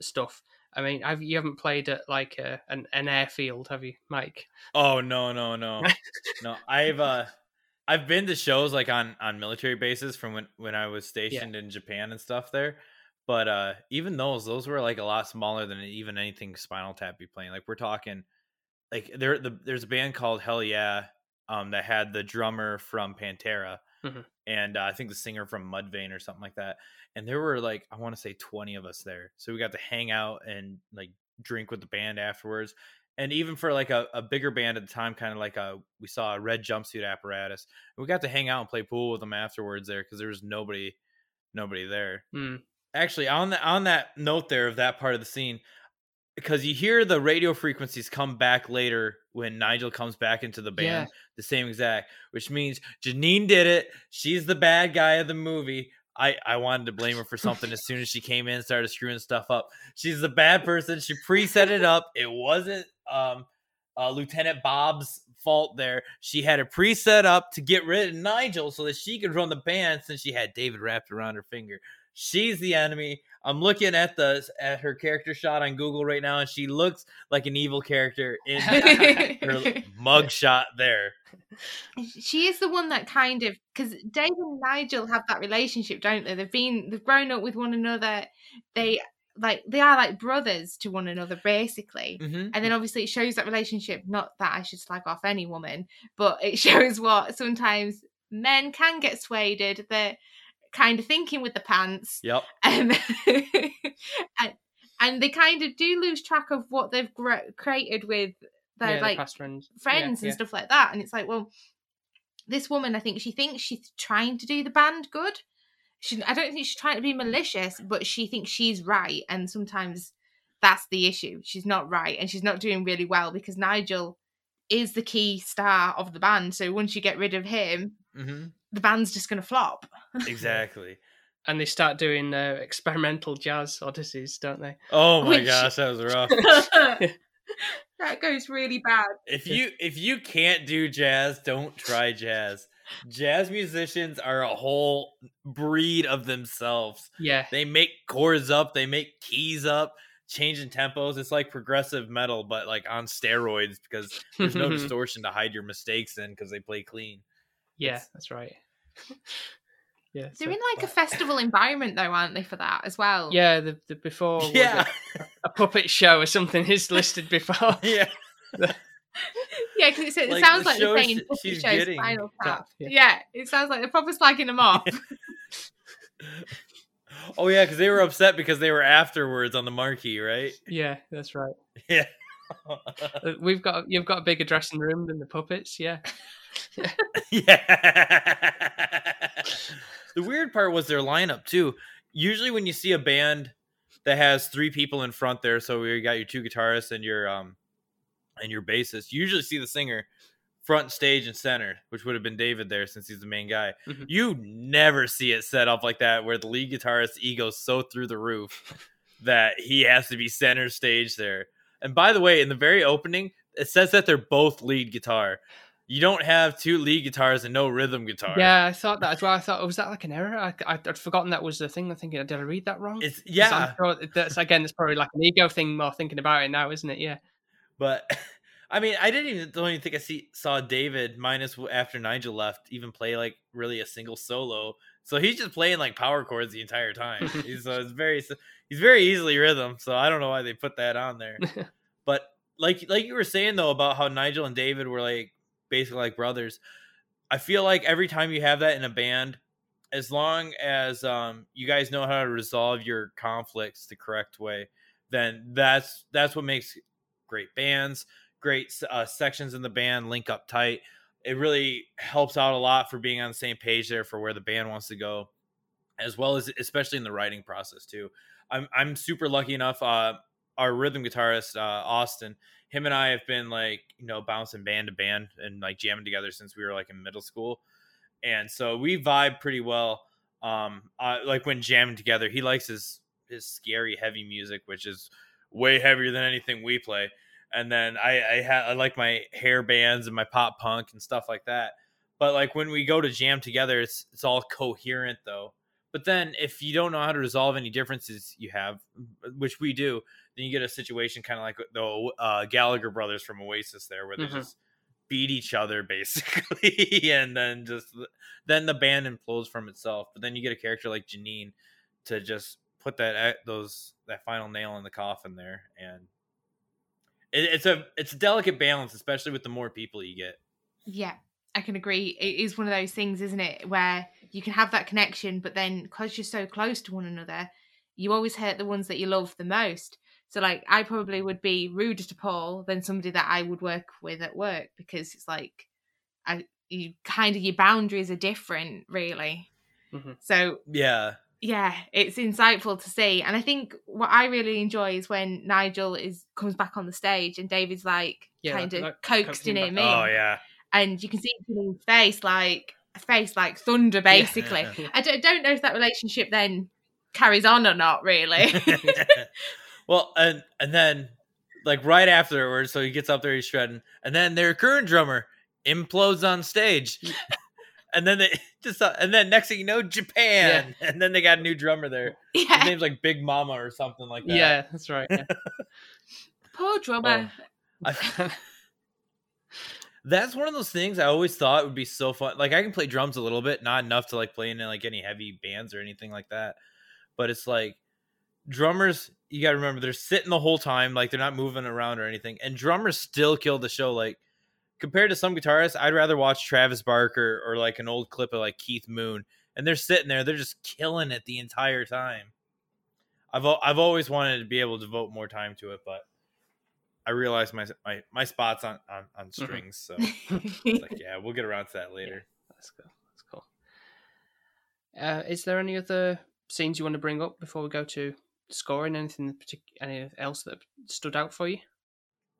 stuff. I mean, have you haven't played at like a, an an airfield, have you, Mike? Oh no no no no! I've uh I've been to shows like on on military bases from when when I was stationed in Japan and stuff there, but uh even those those were like a lot smaller than even anything Spinal Tap be playing. Like we're talking like there the, there's a band called Hellyeah um that had the drummer from Pantera Mhm. and uh, I think the singer from Mudvayne or something like that. And there were like I want to say 20 of us there, so we got to hang out and like drink with the band afterwards and even for like a, a bigger band at the time kind of like a we saw a red jumpsuit apparatus we got to hang out and play pool with them afterwards there because there was nobody nobody there Hmm. actually on the on that note there of that part of the scene because you hear the radio frequencies come back later when Nigel comes back into the band, Yeah. the same exact, which means Janine did it. She's the bad guy of the movie. I, I wanted to blame her for something as soon as she came in and started screwing stuff up. She's the bad person. She preset it up. It wasn't um uh, Lieutenant Bob's fault there. She had it preset up to get rid of Nigel so that she could run the band since she had David wrapped around her finger. She's the enemy. I'm looking at the at her character shot on Google right now, and she looks like an evil character in her mug shot there. she is the one that kind of because Dave and Nigel have that relationship, don't they? They've been they've grown up with one another. They like they are like brothers to one another, basically. Mm-hmm. And then obviously it shows that relationship. Not that I should slag off any woman, but it shows what sometimes men can get swayed. They're kind of thinking with the pants, Yep. um, and and they kind of do lose track of what they've gr- created with their yeah, like past friends, Yeah, and yeah. stuff like that. And it's like, well, this woman, I think she thinks she's trying to do the band good. She, I don't think she's trying to be malicious, but she thinks she's right, and sometimes that's the issue. She's not right, and she's not doing really well because Nigel is the key star of the band. So once you get rid of him, Mm-hmm. The band's just going to flop. Exactly. And they start doing uh, experimental jazz odysseys, don't they? Oh my Which- gosh, that was rough. that goes really bad. if you if you can't do jazz, don't try jazz. Jazz musicians are a whole breed of themselves. Yeah, They make chords up, they make keys up, changing tempos. It's like progressive metal, but like on steroids because there's no distortion to hide your mistakes in because they play clean. Yeah, It's- that's right. yeah, They're so- in like a festival environment though, aren't they, for that as well? yeah. The, the before was Yeah, a, a puppet show or something is listed before. yeah. Yeah, because it, Like, sounds the like show they're saying sh- puppet she's show getting Spinal that, Tap. yeah. Yeah. it sounds like they're proper slagging them off. oh yeah, because they were upset because they were afterwards on the marquee, right? Yeah, that's right. Yeah. Uh, We've got you've got a bigger dressing room than the puppets. Yeah, yeah. the weird part was their lineup too. Usually, when you see a band that has three people in front there, so you got your two guitarists and your um and your bassist, you usually see the singer front stage and center, which would have been David there since he's the main guy. Mhm. You never see it set up like that where the lead guitarist's ego's so through the roof that he has to be center stage there. And by the way, in the very opening, it says that they're both lead guitar. You don't have two lead guitars and no rhythm guitar. yeah. I thought that as well. I thought, oh, was that like an error? I, I, would forgotten that was the thing. I'm thinking, did I read that wrong? It's yeah, sure that's again, it's probably like an ego thing. More thinking about it now, isn't it? Yeah. but I mean, I didn't even don't even think I see saw David minus after Nigel left even play like really a single solo. So he's just playing like power chords the entire time. he's so it's very he's very easily rhythm. So I don't know why they put that on there. But like like you were saying though about how Nigel and David were like basically like brothers. I feel like every time you have that in a band, as long as um you guys know how to resolve your conflicts the correct way, then that's that's what makes great bands, great uh, sections in the band link up tight. It really helps out a lot for being on the same page there for where the band wants to go, as well as especially in the writing process too. I'm I'm super lucky enough. Uh, our rhythm guitarist uh, Austin, him and I have been like you know bouncing band to band and like jamming together since we were like in middle school, and so we vibe pretty well. Um, uh, like when jamming together, he likes his his scary heavy music, which is way heavier than anything we play. And then I I, ha- I like my hair bands and my pop punk and stuff like that. But like when we go to jam together, it's it's all coherent though. But then if you don't know how to resolve any differences you have, which we do, then you get a situation kind of like the uh, Gallagher brothers from Oasis there, where they Mhm. just beat each other basically, and then just then the band implodes from itself. But then you get a character like Janine to just put that those that final nail in the coffin there, and it, it's a it's a delicate balance, especially with the more people you get. Yeah, I can agree. It is one of those things, isn't it, where you can have that connection, but then because you're so close to one another, you always hurt the ones that you love the most. So, like, I probably would be ruder to Paul than somebody that I would work with at work because it's like, I you kind of your boundaries are different, really. Mhm. So Yeah, yeah, it's insightful to see. And I think what I really enjoy is when Nigel is comes back on the stage and David's like Yeah, kind of like coaxing him back. in oh yeah. and you can see his face like a face like thunder basically I, don't, don't know if that relationship then carries on or not really well, and and then like right afterwards, so he gets up there, he's shredding, and then their current drummer implodes on stage, and then they just uh, and then next thing you know, Japan, and then they got a new drummer there. His yeah name's like Big Mama or something like that. Yeah, that's right. Yeah. poor drummer I- that's one of those things I always thought would be so fun. Like I can play drums a little bit, not enough to like play in like any heavy bands or anything like that. But it's like drummers, you gotta remember they're sitting the whole time, like they're not moving around or anything. And drummers still kill the show. Like compared to some guitarists, I'd rather watch Travis Barker or like an old clip of like Keith Moon, and they're sitting there, they're just killing it the entire time. I've I've always wanted to be able to devote more time to it, but I realize my my my spots on on, on strings. So like, yeah, we'll get around to that later. That's cool. That's cool. Uh, is there any other scenes you want to bring up before we go to scoring? Anything partic- any else that stood out for you?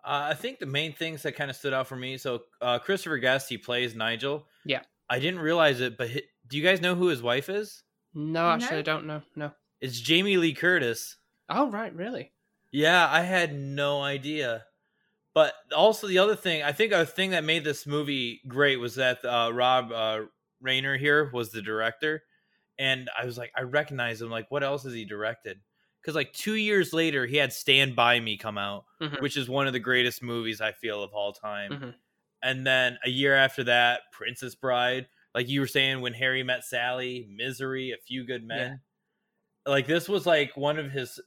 Uh, I think the main things that kind of stood out for me. So uh, Christopher Guest, he plays Nigel. Yeah. I didn't realize it, but hi do you guys know who his wife is? No, actually, No. I don't know. No. It's Jamie Lee Curtis. Oh, right, really? Yeah, I had no idea. But also the other thing, I think a thing that made this movie great was that uh, Rob uh, Reiner here was the director, and I was like, I recognize him. Like, what else has he directed? Because like two years later, he had Stand by Me come out, Mhm. which is one of the greatest movies I feel of all time. Mhm. And then a year after that, Princess Bride, like you were saying, when Harry met Sally, Misery, A Few Good Men. Like this was like one of his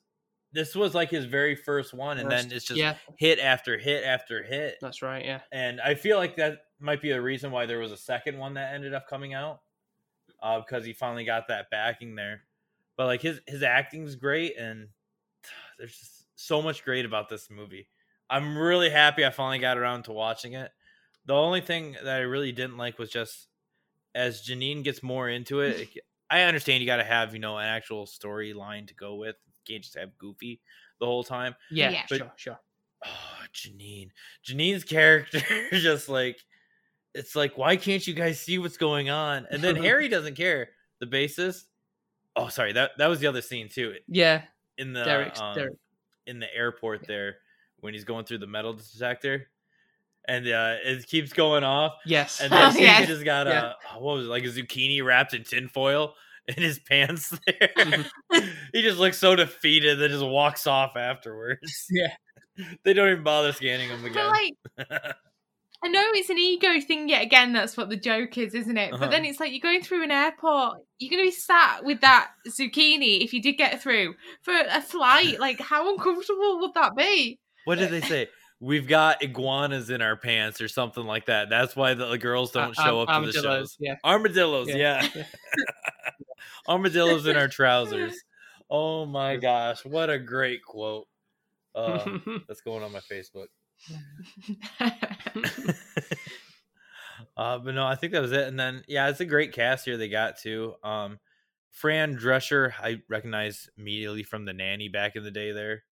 this was like his very first one, and then it's just yeah, hit after hit after hit. that's right. Yeah, And I feel like that might be a reason why there was a second one that ended up coming out, uh, because he finally got that backing there. But like his his acting's great, and there's just so much great about this movie. I'm really happy I finally got around to watching it. The only thing that I really didn't like was just as Janine gets more into it. it- I understand you got to have you know an actual storyline to go with. You can't just have Goofy the whole time. yeah, Yeah. sure, sure. Oh, Janine. Janine's character is just like it's like, why can't you guys see what's going on? And then Harry doesn't care. The bassist. Oh, sorry, that that was the other scene too. Yeah, In the Derek's um, Derek. in the airport there when he's going through the metal detector. And uh, it keeps going off, Yes, and then Oh, he just got Yeah. a what was it, like a zucchini wrapped in tinfoil in his pants. There, Mm-hmm. he just looks so defeated, then just walks off afterwards. Yeah. they don't even bother scanning him But again. like, I know it's an ego thing yet again. That's what the joke is, isn't it? Uh-huh. But then it's like you're going through an airport. You're going to be sat with that zucchini if you did get through for a flight. Like, how uncomfortable would that be? what did they say? We've got iguanas in our pants or something like that. That's why the girls don't show up to the shows. Yeah, Armadillos, Yeah. yeah. Armadillos in our trousers. Oh my gosh, what a great quote. Uh, that's going on my Facebook. uh, but no, I think that was it. And then yeah, it's a great cast here they got too. Um, Fran Drescher, I recognize immediately from the nanny back in the day there.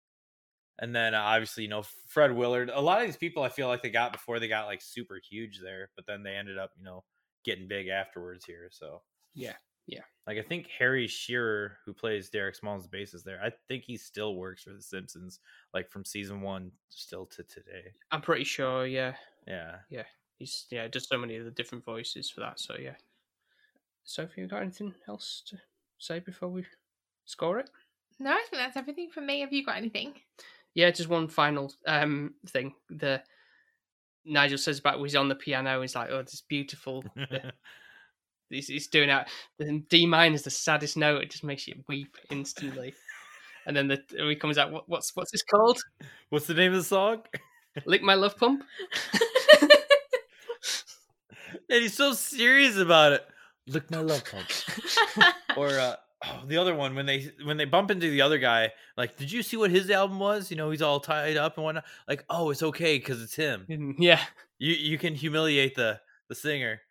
And then uh, obviously, you know, Fred Willard. A lot of these people I feel like they got before they got like super huge there, but then they ended up, you know, getting big afterwards here. So Yeah, yeah. Like I think Harry Shearer, who plays Derek Small's basis there, I think he still works for The Simpsons, like from season one still to today. I'm pretty sure. Yeah, Yeah. Yeah. He's yeah, just so many of the different voices for that. So yeah. Sophie, you got anything else to say before we score it? no, I think that's everything from me. Have you got anything? Yeah, just one final um thing. The Nigel says about he's on the piano. He's like, oh, this beautiful. he's, he's doing out. The D minor is the saddest note. It just makes you weep instantly. and then the he comes out. What, what's what's this called? What's the name of the song? Lick my love pump. And he's so serious about it. Lick my love pump. or uh oh, the other one when they when they bump into the other guy, like, did you see what his album was? You know, he's all tied up and whatnot. Like, oh, it's okay because it's him. yeah. You you can humiliate the the singer.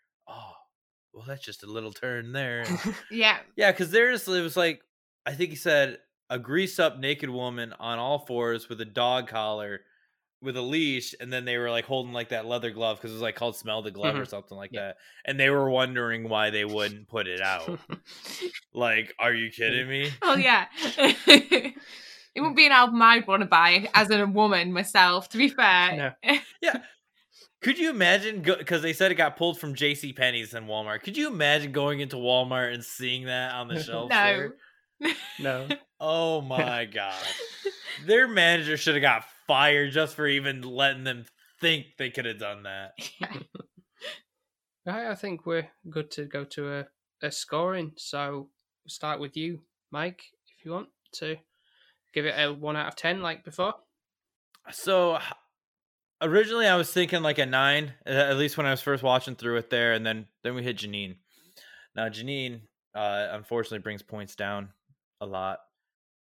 Well, that's just a little turn there. yeah. Yeah, because there's it was like I think he said a grease up naked woman on all fours with a dog collar with a leash, and then they were like holding like that leather glove because it was like called smell the glove or Mhm. something like Yeah. that, and they were wondering why they wouldn't put it out. like, are you kidding me? Oh yeah. it wouldn't be an album I'd want to buy as a woman myself. To be fair. Could you imagine? Because they said it got pulled from J.C. Penney's and Walmart. Could you imagine going into Walmart and seeing that on the shelf? no. no. Oh my god. Their manager should have got fired just for even letting them think they could have done that. Right, I think we're good to go to a, a scoring. So we'll start with you, Mike, if you want to give it a one out of ten like before. So h- originally I was thinking like a nine, at least when I was first watching through it there, and then then we hit Janine. Now Janine, uh, unfortunately, brings points down a lot,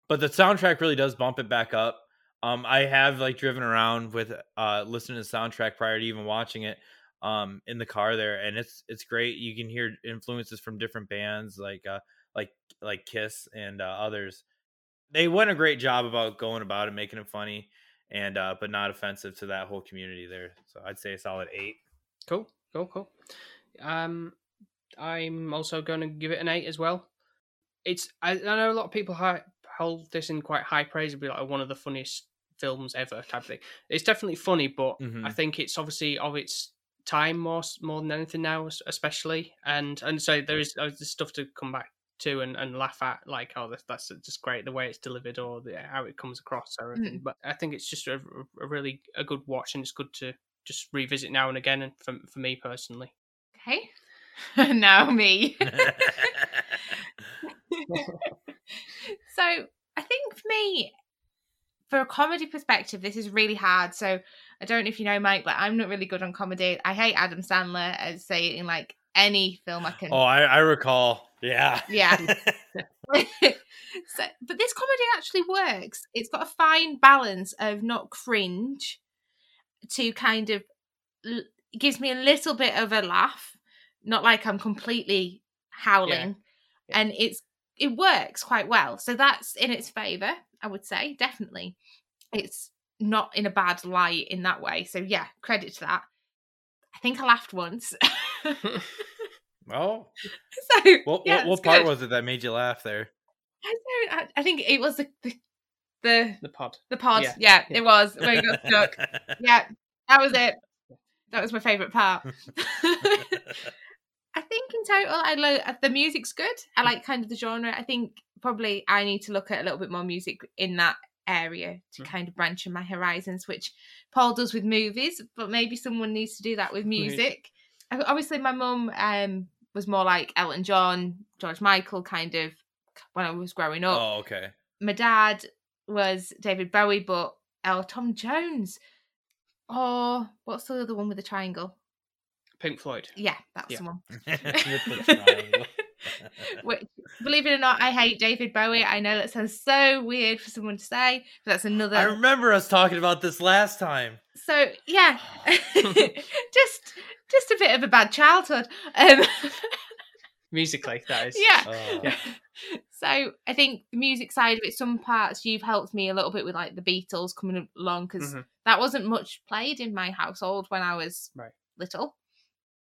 but the soundtrack really does bump it back up. Um, I have like driven around with uh listening to the soundtrack prior to even watching it um in the car there and it's it's great you can hear influences from different bands like uh like like kiss and uh, others they went a great job about going about it making it funny and uh but not offensive to that whole community there so i'd say a solid eight Cool, cool, cool. Um, I'm also going to give it an eight as well. It's I, I know a lot of people hi, hold this in quite high praise, and be like one of the funniest films ever type of thing. It's definitely funny, but I Mhm. think it's obviously of its time more more than anything now, especially. And and so there is uh, there's stuff to come back to and, and laugh at, like oh that's that's just great the way it's delivered or the, how it comes across or mm. everything. But I think it's just a, a really a good watch, and it's good to just revisit now and again. And for for me personally. Okay. now me. so I think for me, for a comedy perspective, this is really hard. So I don't know if you know, Mike, but I'm not really good on comedy. I hate Adam Sandler. I'd say in like any film I can. Oh, I, I recall. Yeah. Yeah. so, but this comedy actually works. It's got a fine balance of not cringe to kind of l- gives me a little bit of a laugh, not like I'm completely howling, Yeah. and it's it works quite well. So that's in its favor, I would say definitely. It's not in a bad light in that way. So yeah, credit to that. I think I laughed once. Oh, so what yeah, what, what part good. was it that made you laugh there? I don't. I, I think it was the the the, the pod. the pod. Yeah. Yeah, Yeah. it was where you got stuck. yeah, that was it. That was my favorite part. I think in total, I like the music's good. I like kind of the genre. I think probably I need to look at a little bit more music in that area to Mm. kind of branch in my horizons, which Paul does with movies, but maybe someone needs to do that with Music. music. Obviously, my mum um, was more like Elton John, George Michael, kind of when I was growing up oh, okay. my dad was David Bowie, but oh, Tom Jones. Or what's the other one with the triangle? Pink Floyd. Yeah, that's Yeah. the one. With the triangle. Which, believe it or not, I hate David Bowie. I know that sounds so weird for someone to say, but that's another. I remember us talking about this last time. So yeah, just just a bit of a bad childhood. Um, Musically, that is. yeah. Oh. Yeah. So I think the music side of it, some parts you've helped me a little bit with like the Beatles coming along because Mhm. that wasn't much played in my household when I was Right. little.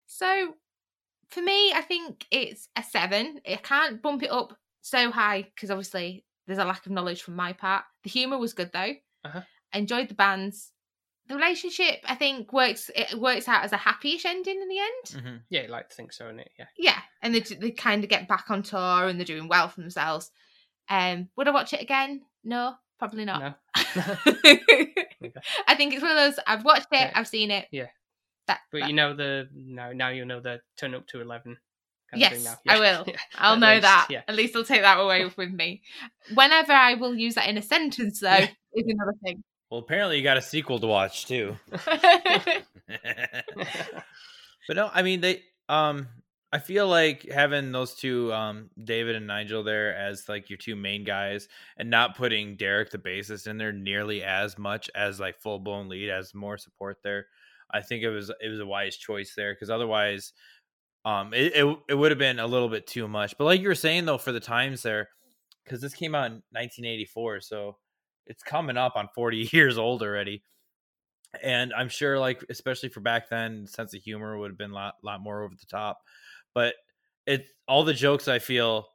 So for me, I think it's a seven. I can't bump it up so high because obviously there's a lack of knowledge from my part. The humor was good though. Uh-huh. I enjoyed the bands. The relationship, I think, works. It works out as a happy-ish ending in the end. Mhm. Yeah, you like to think so, innit? Yeah. Yeah, and they they kind of get back on tour and they're doing well for themselves. Um, would I watch it again? No, probably not. No. I think it's one of those. I've watched it. Yeah. I've seen it. Yeah. That, But that- you know the now now you know the turn up to eleven. kind yes, now. I will. Yeah. I'll At know least, that. Yeah. At least I'll take that away with me. Whenever I will use that in a sentence, though, Yeah. is another thing. Well, apparently you got a sequel to watch too. but no, I mean they um I feel like having those two um David and Nigel there as like your two main guys and not putting Derek the bassist in there nearly as much as like full blown lead as more support there. I think it was it was a wise choice there because otherwise um it, it it would have been a little bit too much. But like you were saying though for the times there cuz this came out in 1984 so it's coming up on 40 years old already and i'm sure like especially for back then sense of humor would have been a lot, lot more over the top but it all the jokes i feel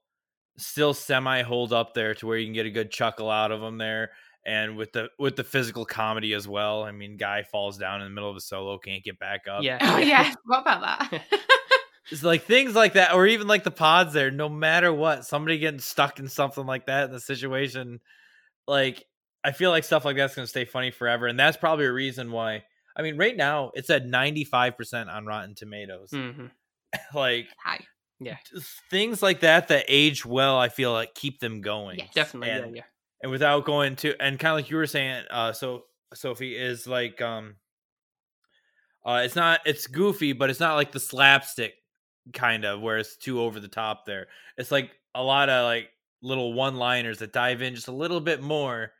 still semi hold up there to where you can get a good chuckle out of them there and with the with the physical comedy as well i mean guy falls down in the middle of a solo can't get back up Yeah. oh yeah, what about that? it's like things like that or even like the pods there no matter what somebody getting stuck in something like that in the situation like i feel like stuff like that's going to stay funny forever and that's probably a reason why i mean right now it's at 95% on rotten tomatoes hmm like Hi. just things like that that age well i feel like keep them going Yes. Definitely. And- yeah. Yeah. And without going to and kind of like you were saying uh so sophie is like um uh it's not it's goofy but it's not like the slapstick kind of where it's too over the top there it's like a lot of like little one liners that dive in just a little bit more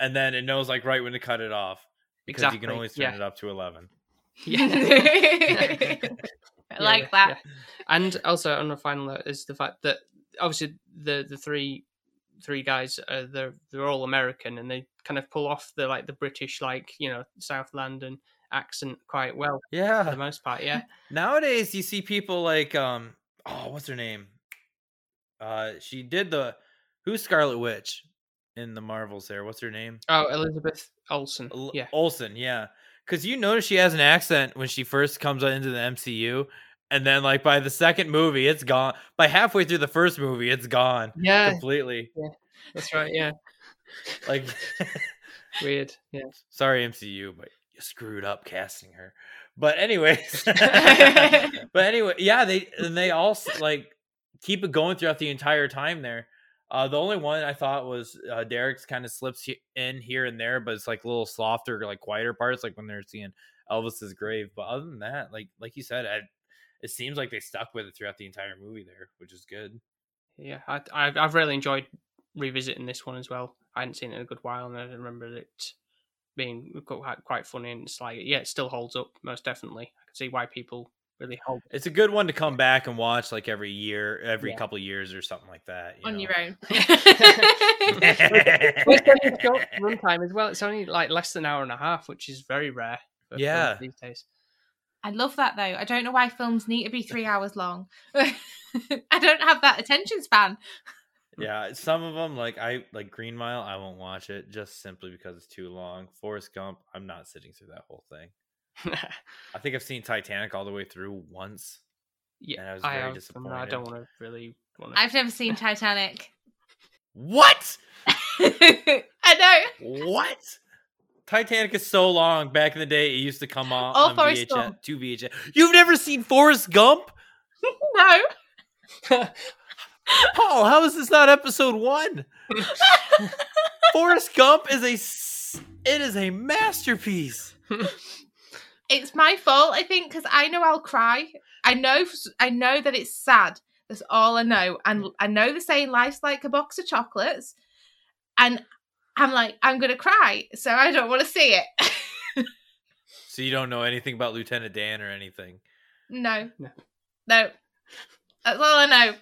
and then it knows like right when to cut it off because you can Exactly, always turn yeah. it up to 11 I Yeah, like yeah, that. yeah. And also on a final note is the fact that obviously the the three three guys uh, they're they're all American and they kind of pull off the like the British like you know South London accent quite well Yeah, for the most part. Yeah. nowadays you see people like um oh what's her name uh she did the who's scarlet witch in the marvels there what's her name Oh, Elizabeth Olsen. Yeah. Olsen, yeah. Because you notice she has an accent when she first comes into the MCU, and then like by the second movie, it's gone. By halfway through the first movie, it's gone Yeah. completely. Yeah. That's right. Yeah. Like, Weird. Yeah. sorry MCU, but you screwed up casting her. But anyways, but anyway, yeah, they and they all like keep it going throughout the entire time there. Uh, the only one I thought was uh, Derek's kind of slips he- in here and there, but it's like little softer, like quieter parts, like when they're seeing Elvis's grave. But other than that, like like you said, I, it seems like they stuck with it throughout the entire movie there, which is good. Yeah, I, I've I've really enjoyed revisiting this one as well. I hadn't seen it in a good while, and I remember it being quite quite funny. And it's like, yeah, it still holds up most definitely. I can see why people really hold. It's a good one to come back and watch like every year, every Yeah. couple years or something like that. you on know? your own. Well, it's only short runtime as well. It's only like less than an hour and a half, which is very rare. For films Yeah. these days. I love that though. I don't know why films need to be three hours long. I don't have that attention span. Yeah, some of them like I like Green Mile. I won't watch it just simply because it's too long. Forrest Gump. I'm not sitting through that whole thing. I think I've seen Titanic all the way through once. yeah, And I was I very have, and I don't want to really want to. I've never seen Titanic. What? I know. What? Titanic is so long. Back in the day, it used to come on, Oh, on Forrest VHS, Gump. two VHS. You've never seen Forrest Gump? No. Paul, how is this not episode one? Forrest Gump is a it is a masterpiece. It's my fault, I think, because I know I'll cry. I know I know that it's sad. That's all I know. And I know they're saying life's like a box of chocolates. And I'm like, I'm gonna cry, so I don't want to see it. So you don't know anything about Lieutenant Dan or anything. no. No. No. That's all I know.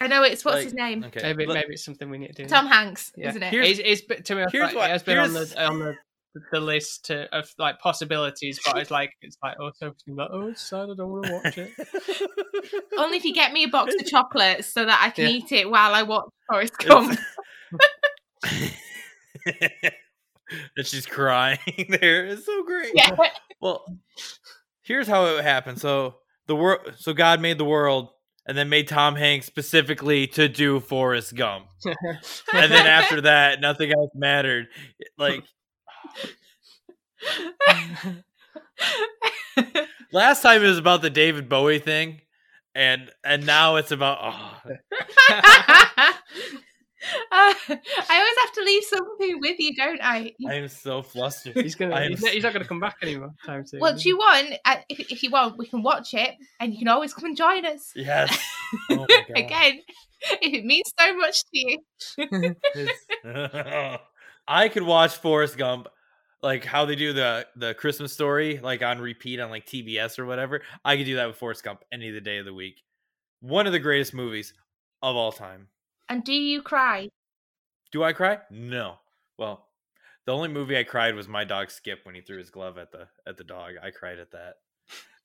I know it's what's Like, his name? Okay. maybe let- maybe it's something we need to do. Tom Hanks, Yeah. isn't it? Here's- it's, it's been- to me, here's like, what- it has been on the on the the list to, of like possibilities, but it's like it's like oh, so like oh, it's sad. I don't want to watch it. Only if you get me a box of chocolates so that I can Yeah. eat it while I watch Forrest Gump. and she's crying there. It's so great. yeah. Well, here's how it happened. So the world, so God made the world, and then made Tom Hanks specifically to do Forrest Gump, and then after that, nothing else mattered. Like last time, it was about the David Bowie thing, and and now it's about. Oh, Uh, I always have to leave something with you, don't I? I am so flustered. he's gonna. He's, not, he's not gonna come back anymore time soon. Well, is do you want? Uh, if, if you want, we can watch it, and you can always come and join us Yes. Oh my God. again if it means so much to you. I could watch Forrest Gump, like how they do the the Christmas story, like on repeat on like TBS or whatever. I could do that with Forrest Gump any of the day of the week. One of the greatest movies of all time. And do you cry? Do I cry? No. Well, the only movie I cried was my dog Skip when he threw his glove at the at the dog. I cried at that.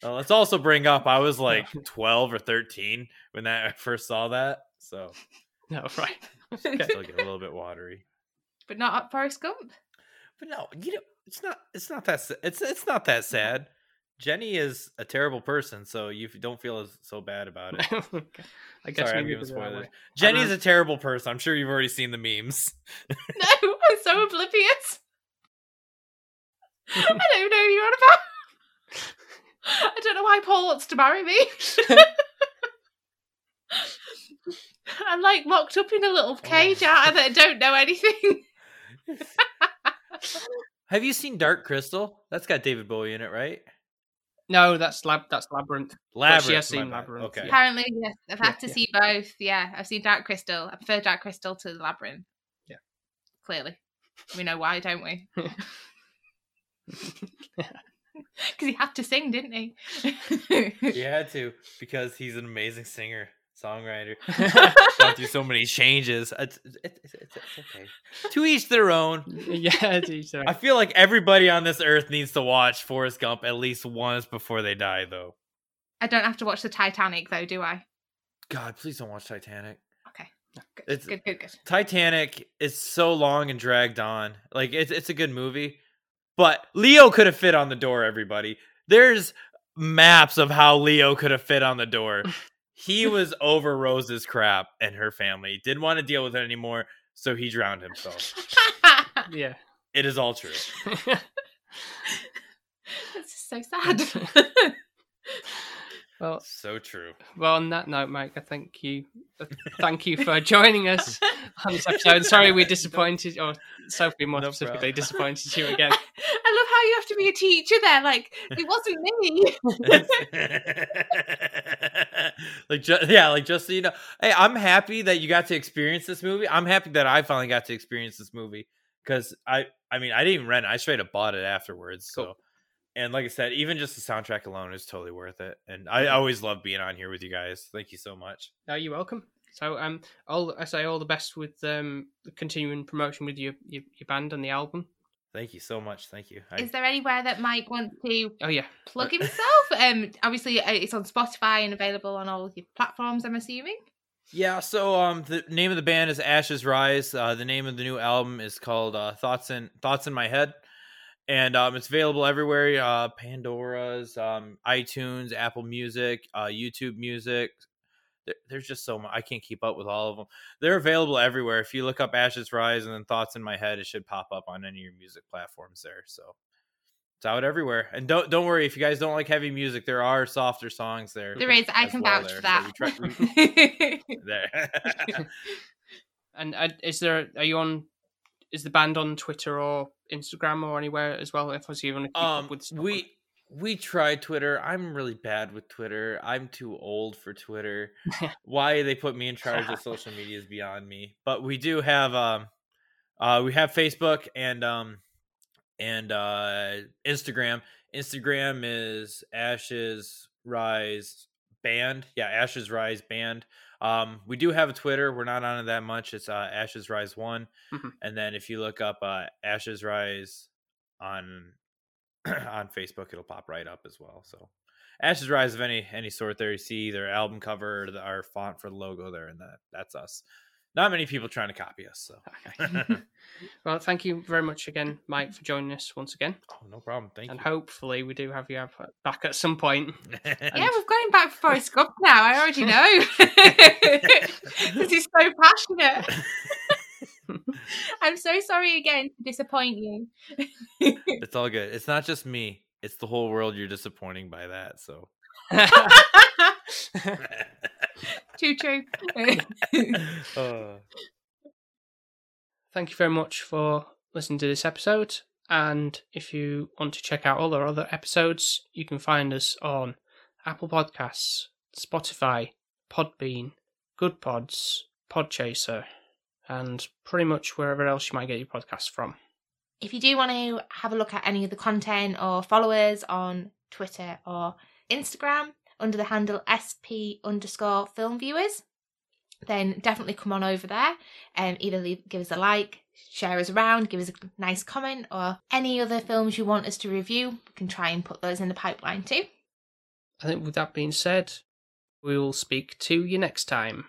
Now, let's also bring up I was like 12 or 13 when that I first saw that. So No, right. still get a little bit watery. but not Forrest Gump. But no, you know, it's not. It's not that. It's it's not that sad. Jenny is a terrible person, so you don't feel as, so bad about it. Oh I guess Sorry, I'm maybe giving it spoilers. Jenny's a terrible person. I'm sure you've already seen the memes. No, I'm so oblivious. I don't know who you're on about. I don't know why Paul wants to marry me. I'm like locked up in a little cage out and I don't know anything. Have you seen Dark Crystal? That's got David Bowie in it, right? No, that's lab. That's labyrinth. Labyrinth. she has seen bad. Labyrinth, Okay. Apparently, yes, I've had Yeah, to yeah. see both. Yeah, I've seen Dark Crystal. I prefer Dark Crystal to Labyrinth. Yeah. Clearly. We know why, don't we? Because he had to sing, didn't he? He had to because he's an amazing singer, songwriter. Gone through so many changes. It's, it's, it's, it's okay. To each their own. yeah, geez, sorry. I feel like everybody on this earth needs to watch Forrest Gump at least once before they die, though. I don't have to watch the Titanic, though, do I? God, please don't watch Titanic. Okay. Good, It's- good, good, good. Titanic is so long and dragged on. Like it's it's a good movie, but Leo could have fit on the door. Everybody, there's maps of how Leo could have fit on the door. He was over Rose's crap and her family. Didn't want to deal with it anymore, so he drowned himself. yeah. It is all true. It's so sad. Well, So true. well, on that note, Mike, I thank you. uh, Thank you for joining us on this episode. Sorry we disappointed, or Sophie more No specifically problem. disappointed you again. I love how you have to be a teacher there. Like it wasn't me. like ju- yeah, like just so you know, hey, I'm happy that you got to experience this movie. I'm happy that I finally got to experience this movie because I, I mean, I didn't even rent it. I straight up bought it afterwards. So, and like I said, even just the soundtrack alone is totally worth it. And I always love being on here with you guys. Thank you so much. No, you're welcome. So, um, all I say all the best with um continuing promotion with your your, your band and the album. Thank you so much. Thank you. I, Is there anywhere that Mike wants to Oh yeah, plug himself? Um, obviously uh, it's on Spotify and available on all your platforms. I'm assuming. Yeah, so um the name of the band is Ashes Rise. Uh the name of the new album is called uh Thoughts in Thoughts in My Head. And um it's available everywhere, uh Pandora's, um iTunes, Apple Music, uh YouTube Music. There, there's just so much I can't keep up with all of them. They're available everywhere. If you look up Ashes Rise and then Thoughts in My Head, it should pop up on any of your music platforms there. So it's out everywhere. And don't don't worry if you guys don't like heavy music, there are softer songs there. There is. I can well vouch there. for that. we try- there. and uh, is there are you on? Is the band on Twitter or Instagram or anywhere as well? If obviously you want to um with stuff we we tried twitter. I'm really bad with twitter. I'm too old for twitter. Why they put me in charge of social media is beyond me. But we do have um uh we have facebook and um and uh instagram. Instagram is ashes rise band. Yeah ashes rise band. Um we do have a twitter. We're not on it that much. It's uh ashes rise one. Mhm. and then if you look up uh ashes rise on on Facebook, it'll pop right up as well. So, Ashes Rise of any any sort there, you see their album cover, or the, our font for the logo there, and that that's us. Not many people trying to copy us. So, Okay. well, thank you very much again, Mike, for joining us once again. oh, no problem. Thank and you. hopefully we do have you up- back at some point. Yeah, we've got him back for Forrest Gump now. I already know because he's so passionate. I'm so sorry again to disappoint you. it's all good. It's not just me; it's the whole world. You're disappointing by that. So, Too true. Uh, Thank you very much for listening to this episode. And if you want to check out all our other episodes, you can find us on Apple Podcasts, Spotify, Podbean, Goodpods, Podchaser, and pretty much wherever else you might get your podcasts from. if you do want to have a look at any of the content or followers on Twitter or Instagram under the handle sp underscore film viewers, then definitely come on over there and either leave, give us a like, share us around, give us a nice comment, or any other films you want us to review. We can try and put those in the pipeline too. I think with that being said, we will speak to you next time.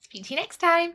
Speak to you next time.